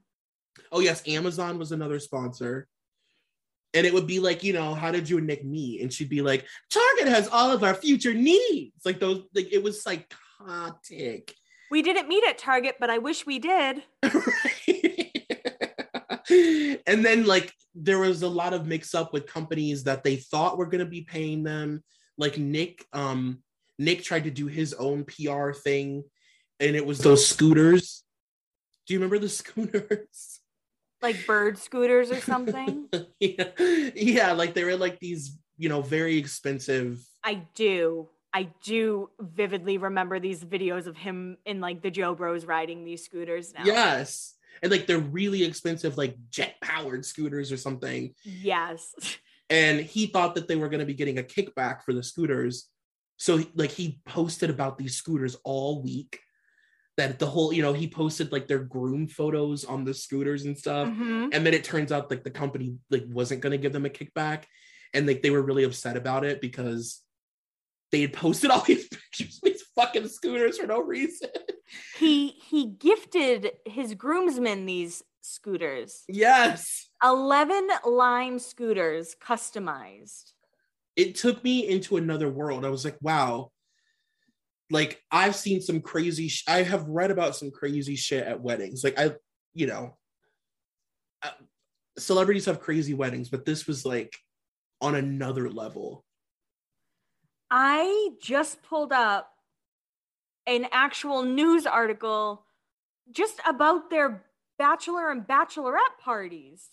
oh, yes, Amazon was another sponsor. And it would be like, you know, how did you and Nick meet? And she'd be like, Target has all of our future needs. Like those, like it was psychotic. We didn't meet at Target, but I wish we did. <laughs> and then like there was a lot of mix up with companies that they thought were going to be paying them like nick um nick tried to do his own pr thing and it was those scooters do you remember the <laughs> scooters Like bird scooters or something. <laughs> yeah. yeah like they were like these you know very expensive I do. I do vividly remember these videos of him in like the Jo Bros riding these scooters now. yes and like they're really expensive like jet powered scooters or something Yes. <laughs> and he thought that they were going to be getting a kickback for the scooters so like he posted about these scooters all week that the whole you know he posted like their groom photos on the scooters and stuff Mhm. and then it turns out like the company like wasn't going to give them a kickback and like they were really upset about it because they had posted all <laughs> these pictures of these fucking scooters for no reason He he gifted his groomsmen these scooters. yes 11 lime scooters customized. it took me into another world. I was like, wow. Like I've seen some crazy sh- I have read about some crazy shit at weddings. Like I, you know, uh, celebrities have crazy weddings, but this was like on another level. I just pulled up an actual news article just about their bachelor and bachelorette parties.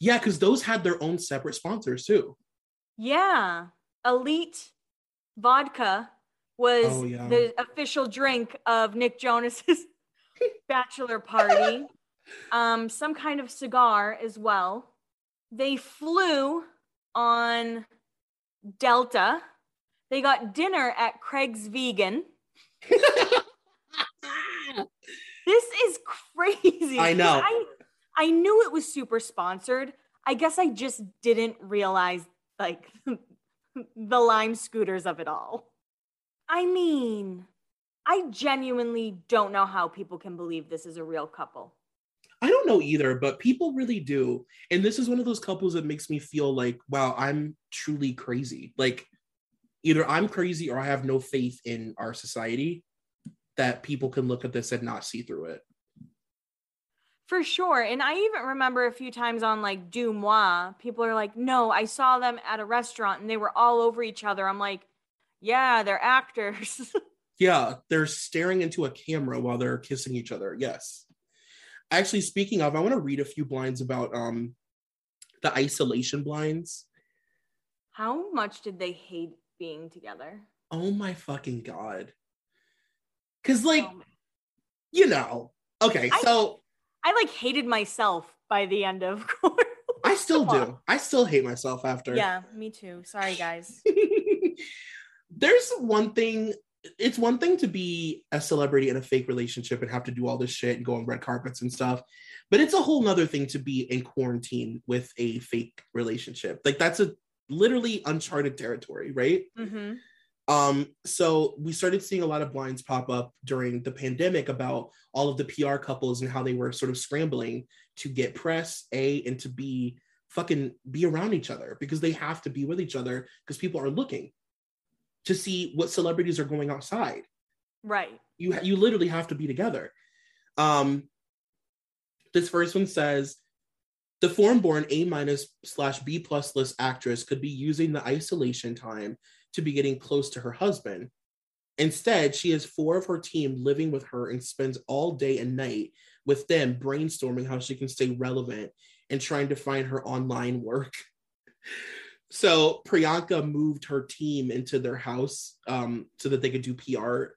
Yeah, because those had their own separate sponsors too. Yeah. Elite vodka was Oh, yeah. the official drink of Nick Jonas's <laughs> bachelor party. um, some kind of cigar as well. They flew on Delta. They got dinner at Craig's Vegan. <laughs> This is crazy. I know. I, I knew it was super sponsored. I guess I just didn't realize like <laughs> the lime scooters of it all. I mean, I genuinely don't know how people can believe this is a real couple. I don't know either, but people really do. And this is one of those couples that makes me feel like, wow, I'm truly crazy. Like, either I'm crazy or I have no faith in our society that people can look at this and not see through it. For sure. And I even remember a few times on like Deux Moi, people are like, no, I saw them at a restaurant and they were all over each other. I'm like, yeah, they're actors. <laughs> yeah, they're staring into a camera while they're kissing each other. Yes. Actually, speaking of, I want to read a few blinds about um the isolation blinds. How much did they hate being together? Oh my fucking god. Cause like, oh you know, okay, I, so I like hated myself by the end of <laughs> I still do. <laughs> I still hate myself after. Yeah, me too. Sorry, guys. <laughs> There's one thing. It's one thing to be a celebrity in a fake relationship and have to do all this shit and go on red carpets and stuff, but it's a whole nother thing to be in quarantine with a fake relationship. Like that's a literally uncharted territory, right? Mm-hmm. Um, so we started seeing a lot of blinds pop up during the pandemic about all of the PR couples and how they were sort of scrambling to get press, A, and to be fucking be around each other because they have to be with each other because people are looking to see what celebrities are going outside. Right. You you literally have to be together. Um this first one says the foreign born A minus slash B plus list actress could be using the isolation time to be getting close to her husband. Instead, she has four of her team living with her and spends all day and night with them brainstorming how she can stay relevant and trying to find her online work. <laughs> So Priyanka moved her team into their house um, so that they could do PR,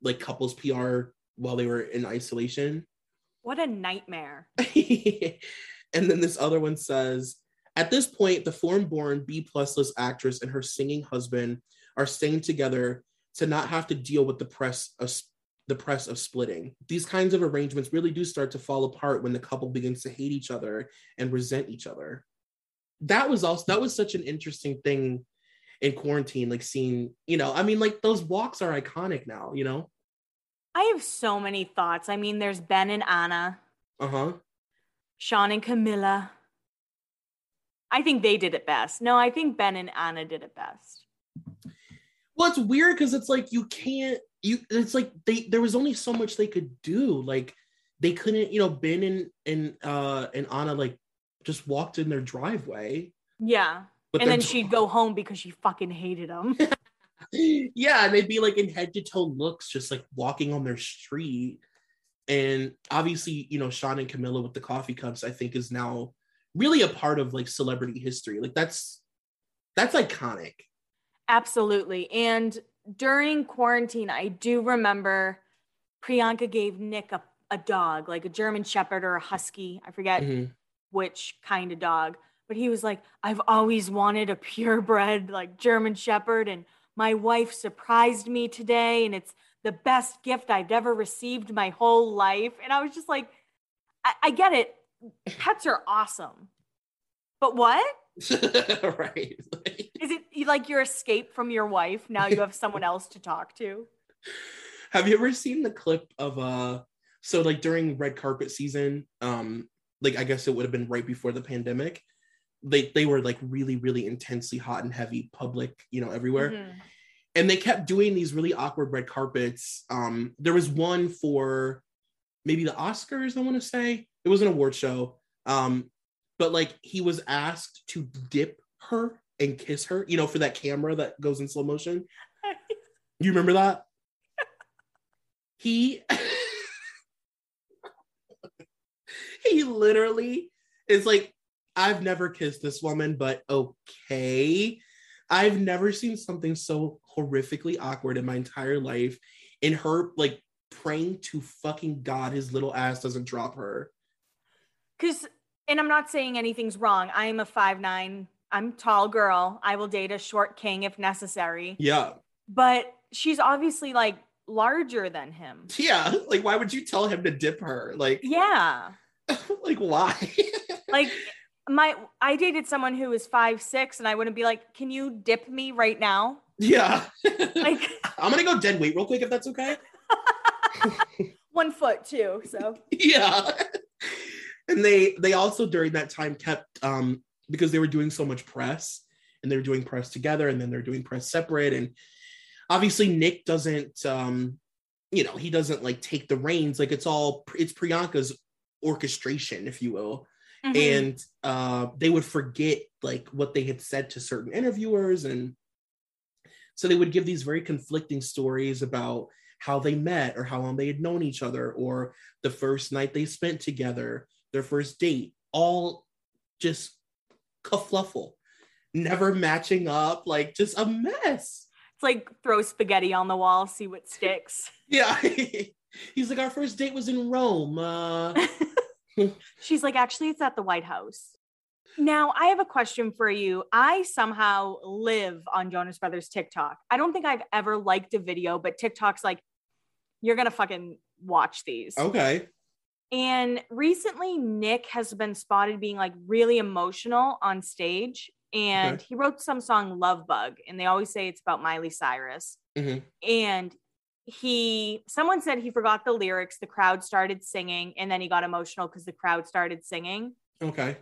like couples PR, while they were in isolation. What a nightmare. <laughs> and then this other one says, at this point, the foreign-born B plus list actress and her singing husband are staying together to not have to deal with the press of the press of splitting. These kinds of arrangements really do start to fall apart when the couple begins to hate each other and resent each other. That was also that was such an interesting thing in quarantine, like seeing, you know, I mean, like those walks are iconic now, you know. I have so many thoughts. I mean, there's Ben and Anna. Uh-huh. Shawn and Camila. I think they did it best. No, I think Ben and Anna did it best. Well, it's weird because it's like you can't you it's like they there was only so much they could do. Like they couldn't, you know, Ben and and uh and Anna like just walked in their driveway. Yeah. and then she'd go home because she fucking hated them. <laughs> yeah, and they'd be like in head to toe looks, just like walking on their street. And obviously, you know, Shawn and Camila with the coffee cups, I think, is now really a part of like celebrity history. Like that's that's iconic. Absolutely. And during quarantine, I do remember Priyanka gave Nick a, a dog, like a German Shepherd or a Husky. I forget mm-hmm. Which kind of dog. But he was like, I've always wanted a purebred, like German Shepherd. And my wife surprised me today. And it's the best gift I've ever received my whole life. And I was just like, I, I get it pets are awesome. But what? <laughs> right. <laughs> Is it like your escape from your wife? Now you have someone <laughs> else to talk to. Have you ever seen the clip of uh so like during red carpet season, um, like I guess it would have been right before the pandemic. They they were like really, really intensely hot and heavy, public, you know, everywhere. Mm-hmm. And they kept doing these really awkward red carpets. Um, there was one for maybe the Oscars, I want to say. It was an award show. Um, but like he was asked to dip her and kiss her, you know, for that camera that goes in slow motion. <laughs> You remember that? he <laughs> <laughs> he literally is like, I've never kissed this woman, but okay. I've never seen something so horrifically awkward in my entire life. In her like praying to fucking God his little ass doesn't drop her. Cause and I'm not saying anything's wrong. I am a five nine. I'm tall girl. I will date a short king if necessary. Yeah. But she's obviously like larger than him. <laughs> Yeah. Like why would you tell him to dip her? Like Yeah. <laughs> like why? <laughs> like my I dated someone who was five six, and I wouldn't be like, "Can you dip me right now?" Yeah. Like <laughs> I'm gonna go dead weight real quick if that's okay. one foot too. So yeah. And they they also during that time kept um because they were doing so much press and they were doing press together and then they're doing press separate and obviously Nick doesn't um you know he doesn't like take the reins like it's all it's Priyanka's orchestration if you will mhm. and uh, they would forget like what they had said to certain interviewers and so they would give these very conflicting stories about how they met or how long they had known each other or the first night they spent together their first date all just kerfluffle never matching up like just a mess it's like throw spaghetti on the wall, see what sticks. <laughs> yeah <laughs> he's like our first date was in rome uh <laughs> She's like, actually, it's at the White House. Now, I have a question for you. I somehow live on Jonas Brothers TikTok. I don't think I've ever liked a video, but TikTok's like, you're going to fucking watch these. okay And recently, Nick has been spotted being like really emotional on stage. And Okay. he wrote some song, Love Bug, and they always say it's about Miley Cyrus. Mhm. And he, someone said he forgot the lyrics. The crowd started singing, and then he got emotional because the crowd started singing. okay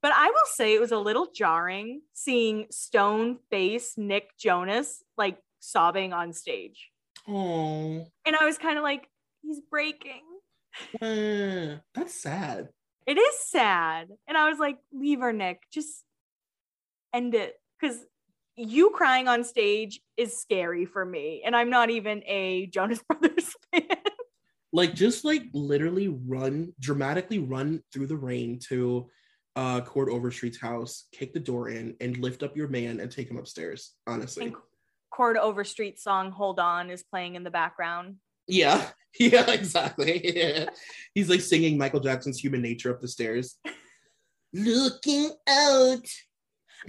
But I will say it was a little jarring seeing stone face Nick Jonas like sobbing on stage. oh And I was kind of like, he's breaking. <laughs> uh, that's sad It is sad. And I was like, leave her, Nick. Just end it. Because you crying on stage is scary for me. And I'm not even a Jonas <laughs> Brothers fan. like just like literally run dramatically run through the rain to uh Cord Overstreet's house, kick the door in, and lift up your man and take him upstairs. Honestly, And Cord Overstreet song Hold On is playing in the background. yeah, <laughs> yeah, exactly. Yeah. <laughs> He's like singing Michael Jackson's "Human Nature" up the stairs. Looking out,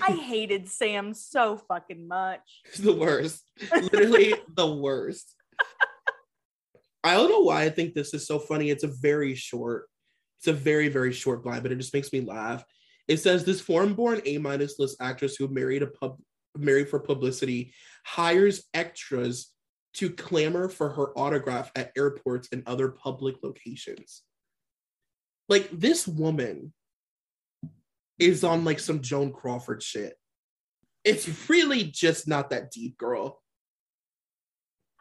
I hated Sam so fucking much. <laughs> the worst. Literally the worst. I don't know why I think this is so funny. It's a very short, it's a very, very short blind, but it just makes me laugh. It says this foreign-born A-minus list actress who married a pub married for publicity hires extras to clamor for her autograph at airports and other public locations. Like this woman is on like some Joan Crawford shit. It's really just not that deep, girl.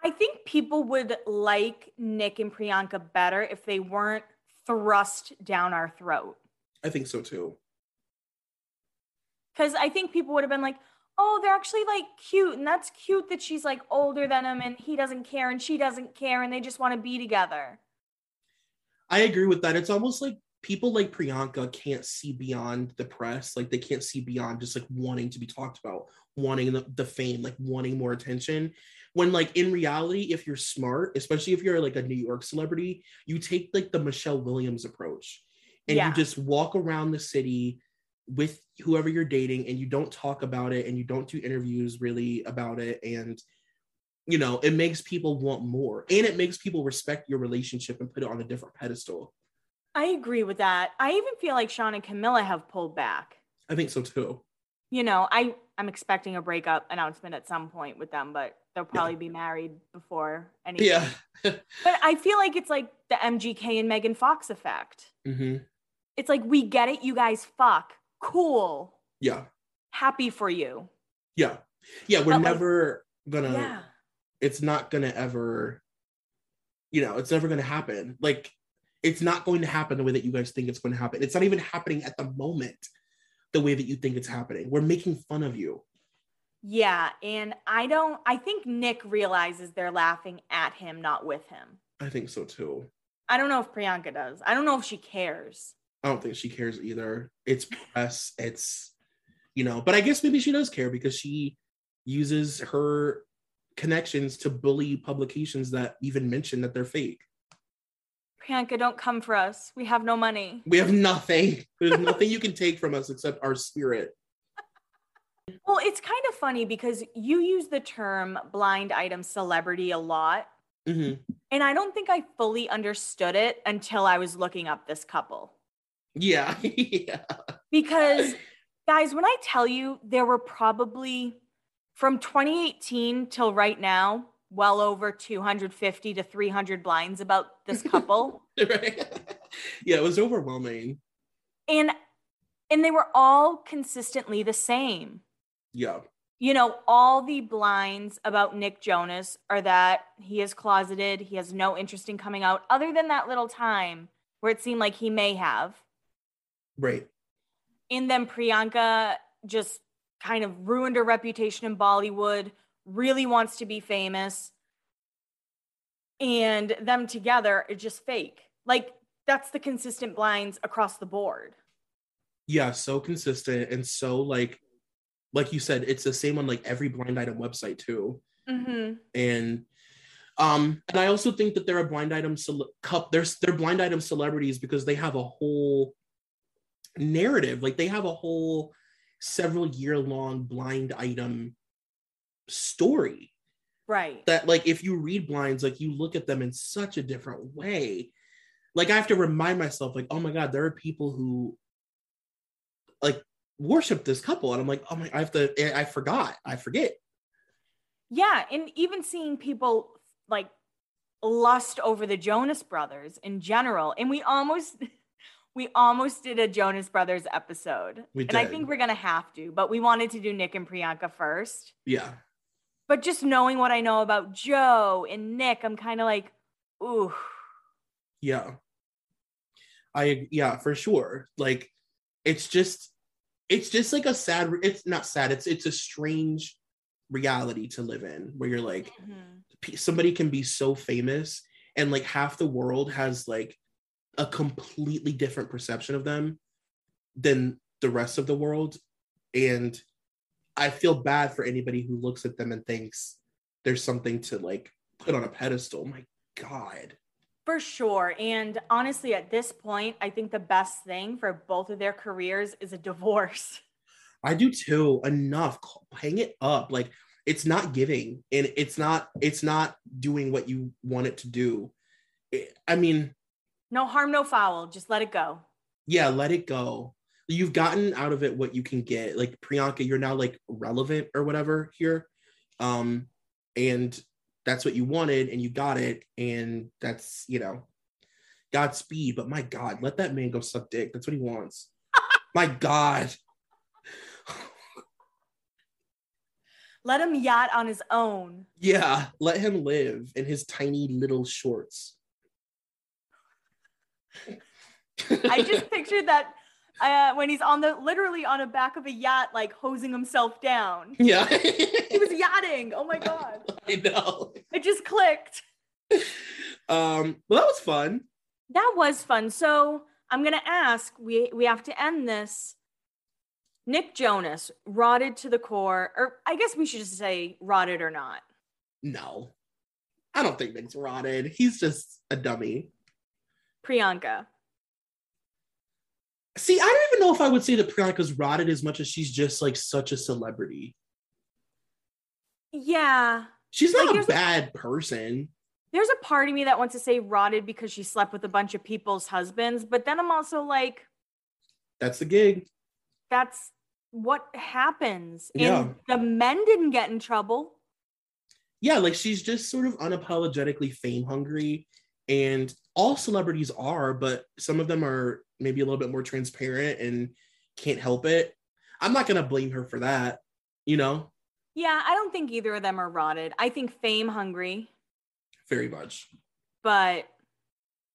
I think people would like Nick and Priyanka better if they weren't thrust down our throat. I think so too. Because I think people would have been like, oh, they're actually like cute. And that's cute that she's like older than him and he doesn't care and she doesn't care and they just want to be together. I agree with that. It's almost like people like Priyanka can't see beyond the press. Like they can't see beyond just like wanting to be talked about, wanting the, the fame, like wanting more attention. When like in reality, if you're smart, especially if you're like a New York celebrity, you take like the Michelle Williams approach and Yeah. you just walk around the city with whoever you're dating and you don't talk about it and you don't do interviews really about it and you know it makes people want more and it makes people respect your relationship and put it on a different pedestal I agree with that. I even feel like Shawn and Camila have pulled back. i think so too You know, I, I'm expecting a breakup announcement at some point with them, but they'll probably be married before anything. yeah <laughs> But I feel like it's like the MGK and Megan Fox effect. Mm-hmm. It's like, we get it, you guys fuck. Cool. yeah Happy for you. yeah yeah we're But, like- never gonna Yeah. it's not gonna ever you know it's never gonna happen like it's not going to happen the way that you guys think it's going to happen it's not even happening at the moment the way that you think it's happening we're making fun of you Yeah. And I don't, I think Nick realizes they're laughing at him, not with him. i think so too I don't know if Priyanka does. I don't know if she cares. i don't think she cares either it's press it's you know but i guess maybe she does care because she uses her connections to bully publications that even mention that they're fake Priyanka, don't come for us. We have no money. we have nothing there's nothing you can take from us except our spirit <laughs> Well, it's kind of funny because you use the term blind item celebrity a lot. Mhm. And I don't think I fully understood it until I was looking up this couple. yeah <laughs> yeah Because, guys, when I tell you there were probably from 2018 till right now, well over 250 to 300 blinds about this couple. <laughs> right? Yeah, it was overwhelming. and and they were all consistently the same. Yeah. You know, all the blinds about Nick Jonas are that he is closeted, he has no interest in coming out other than that little time where it seemed like he may have. Right. And then Priyanka just kind of ruined her reputation in Bollywood, really wants to be famous. And them together is just fake. Like that's the consistent blinds across the board. Yeah, so consistent and so like like you said, it's the same on like every blind item website too. Mm-hmm. And um and I also think that there are blind item cele- cup there's they're blind item celebrities because they have a whole narrative. Like they have a whole several year long blind item story Right. that like if you read blinds like you look at them in such a different way like i have to remind myself like oh my god there are people who like worship this couple and i'm like oh my i have to eh, i forgot i forget Yeah, and even seeing people like lust over the Jonas brothers in general. And we almost <laughs> we almost did a Jonas brothers episode. We and I think we're gonna have to, but we wanted to do Nick and Priyanka first. yeah But just knowing what I know about Joe and Nick, I'm kind of like, ooh. yeah. I yeah for sure. Like it's just it's just like a sad it's not sad it's it's a strange reality to live in where you're like mm-hmm. p- somebody can be so famous and like half the world has like a completely different perception of them than the rest of the world. And i feel bad for anybody who looks at them and thinks there's something to like put on a pedestal my god For sure. And honestly, at this point, I think the best thing for both of their careers is a divorce. <laughs> i do too enough hang it up like it's not giving and it's not it's not doing what you want it to do i mean No harm, no foul. Just let it go. yeah, let it go. You've gotten out of it what you can get. Like Priyanka, you're now like relevant or whatever here. Um, and that's what you wanted and you got it. And that's, you know, Godspeed. But my God, let that man go suck dick. That's what he wants. <laughs> my God. Let him yacht on his own. Yeah, let him live in his tiny little shorts. <laughs> I just pictured that uh, when he's on the literally on the back of a yacht, like hosing himself down. <laughs> yeah. He was yachting. Oh my god! <laughs> I know. It just clicked. Um, well, that was fun. That was fun. So I'm gonna ask. We we have to end this. Nick Jonas, rotted to the core, or I guess we should just say rotted or not. No. I don't think Nick's rotted. He's just a dummy. Priyanka. See, I don't even know if I would say that Priyanka's rotted as much as she's just like such a celebrity. Yeah. She's not Like, a there's a- bad person. There's a part of me that wants to say rotted because she slept with a bunch of people's husbands, but then I'm also like, That's the gig. that's what happens. Yeah. And the men didn't get in trouble. Yeah, like she's just sort of unapologetically fame hungry. And all celebrities are, but some of them are maybe a little bit more transparent and can't help it. I'm not going to blame her for that, you know, Yeah, I don't think either of them are rotted. I think fame hungry, very much. but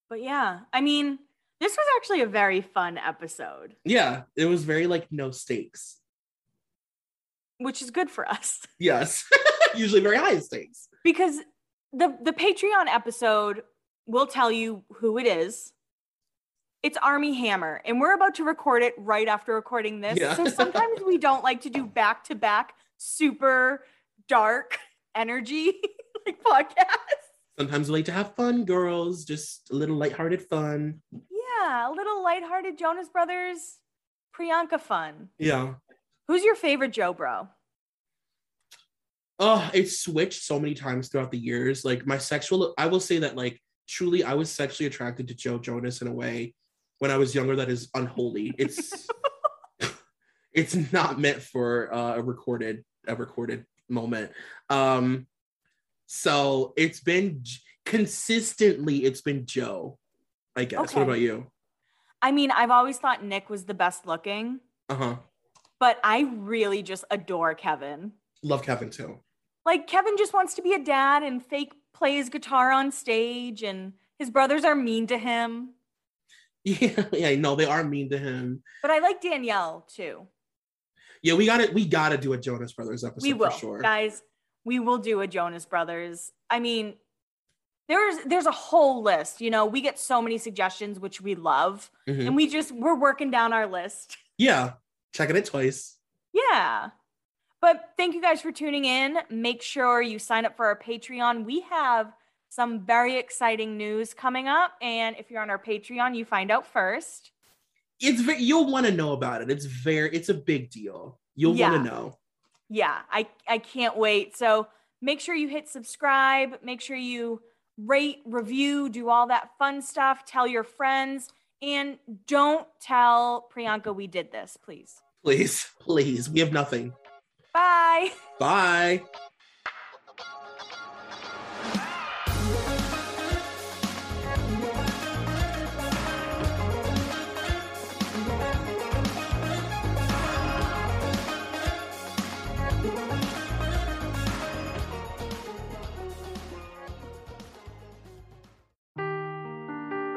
but yeah, I mean, this was actually a very fun episode, Yeah, it was very like no stakes. which is good for us Yes, <laughs> usually very high stakes. because the the Patreon episode will tell you who it is. It's Armie Hammer, and we're about to record it right after recording this. Yeah. So sometimes we don't like to do back to back super dark energy <laughs> like podcasts. Sometimes we like to have fun, girls, just a little lighthearted fun. Yeah, a little lighthearted Jonas Brothers, Priyanka fun. Yeah. Who's your favorite Jo Bro? Oh, it's switched so many times throughout the years. Like my sexual, I will say that like truly I was sexually attracted to Joe Jonas in a way when I was younger that is unholy. It's <laughs> it's not meant for uh, a recorded a recorded moment. Um, so it's been consistently it's been Joe. I guess. Okay. What about you? I mean, I've always thought Nick was the best looking. Uh huh. But I really just adore Kevin. Love Kevin too. Like Kevin just wants to be a dad and fake plays guitar on stage, and his brothers are mean to him. <laughs> Yeah, yeah, no, they are mean to him. But I like Danielle too. Yeah, we got to we got to do a Jonas Brothers episode. We will, sure. guys. We will do a Jonas Brothers. I mean, there's there's a whole list. You know, we get so many suggestions, which we love, mm-hmm. and we just we're working down our list. Yeah, checking it twice. Yeah. But thank you guys for tuning in. Make sure you sign up for our Patreon. We have some very exciting news coming up. And if you're on our Patreon, you find out first. It's very, you'll want to know about it. It's very, it's a big deal. You'll yeah. want to know. Yeah, I, I can't wait. So make sure you hit subscribe. Make sure you rate, review, do all that fun stuff. Tell your friends. And don't tell Priyanka we did this, please. Please, please. We have nothing. Bye. Bye.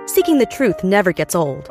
Seeking the truth never gets old.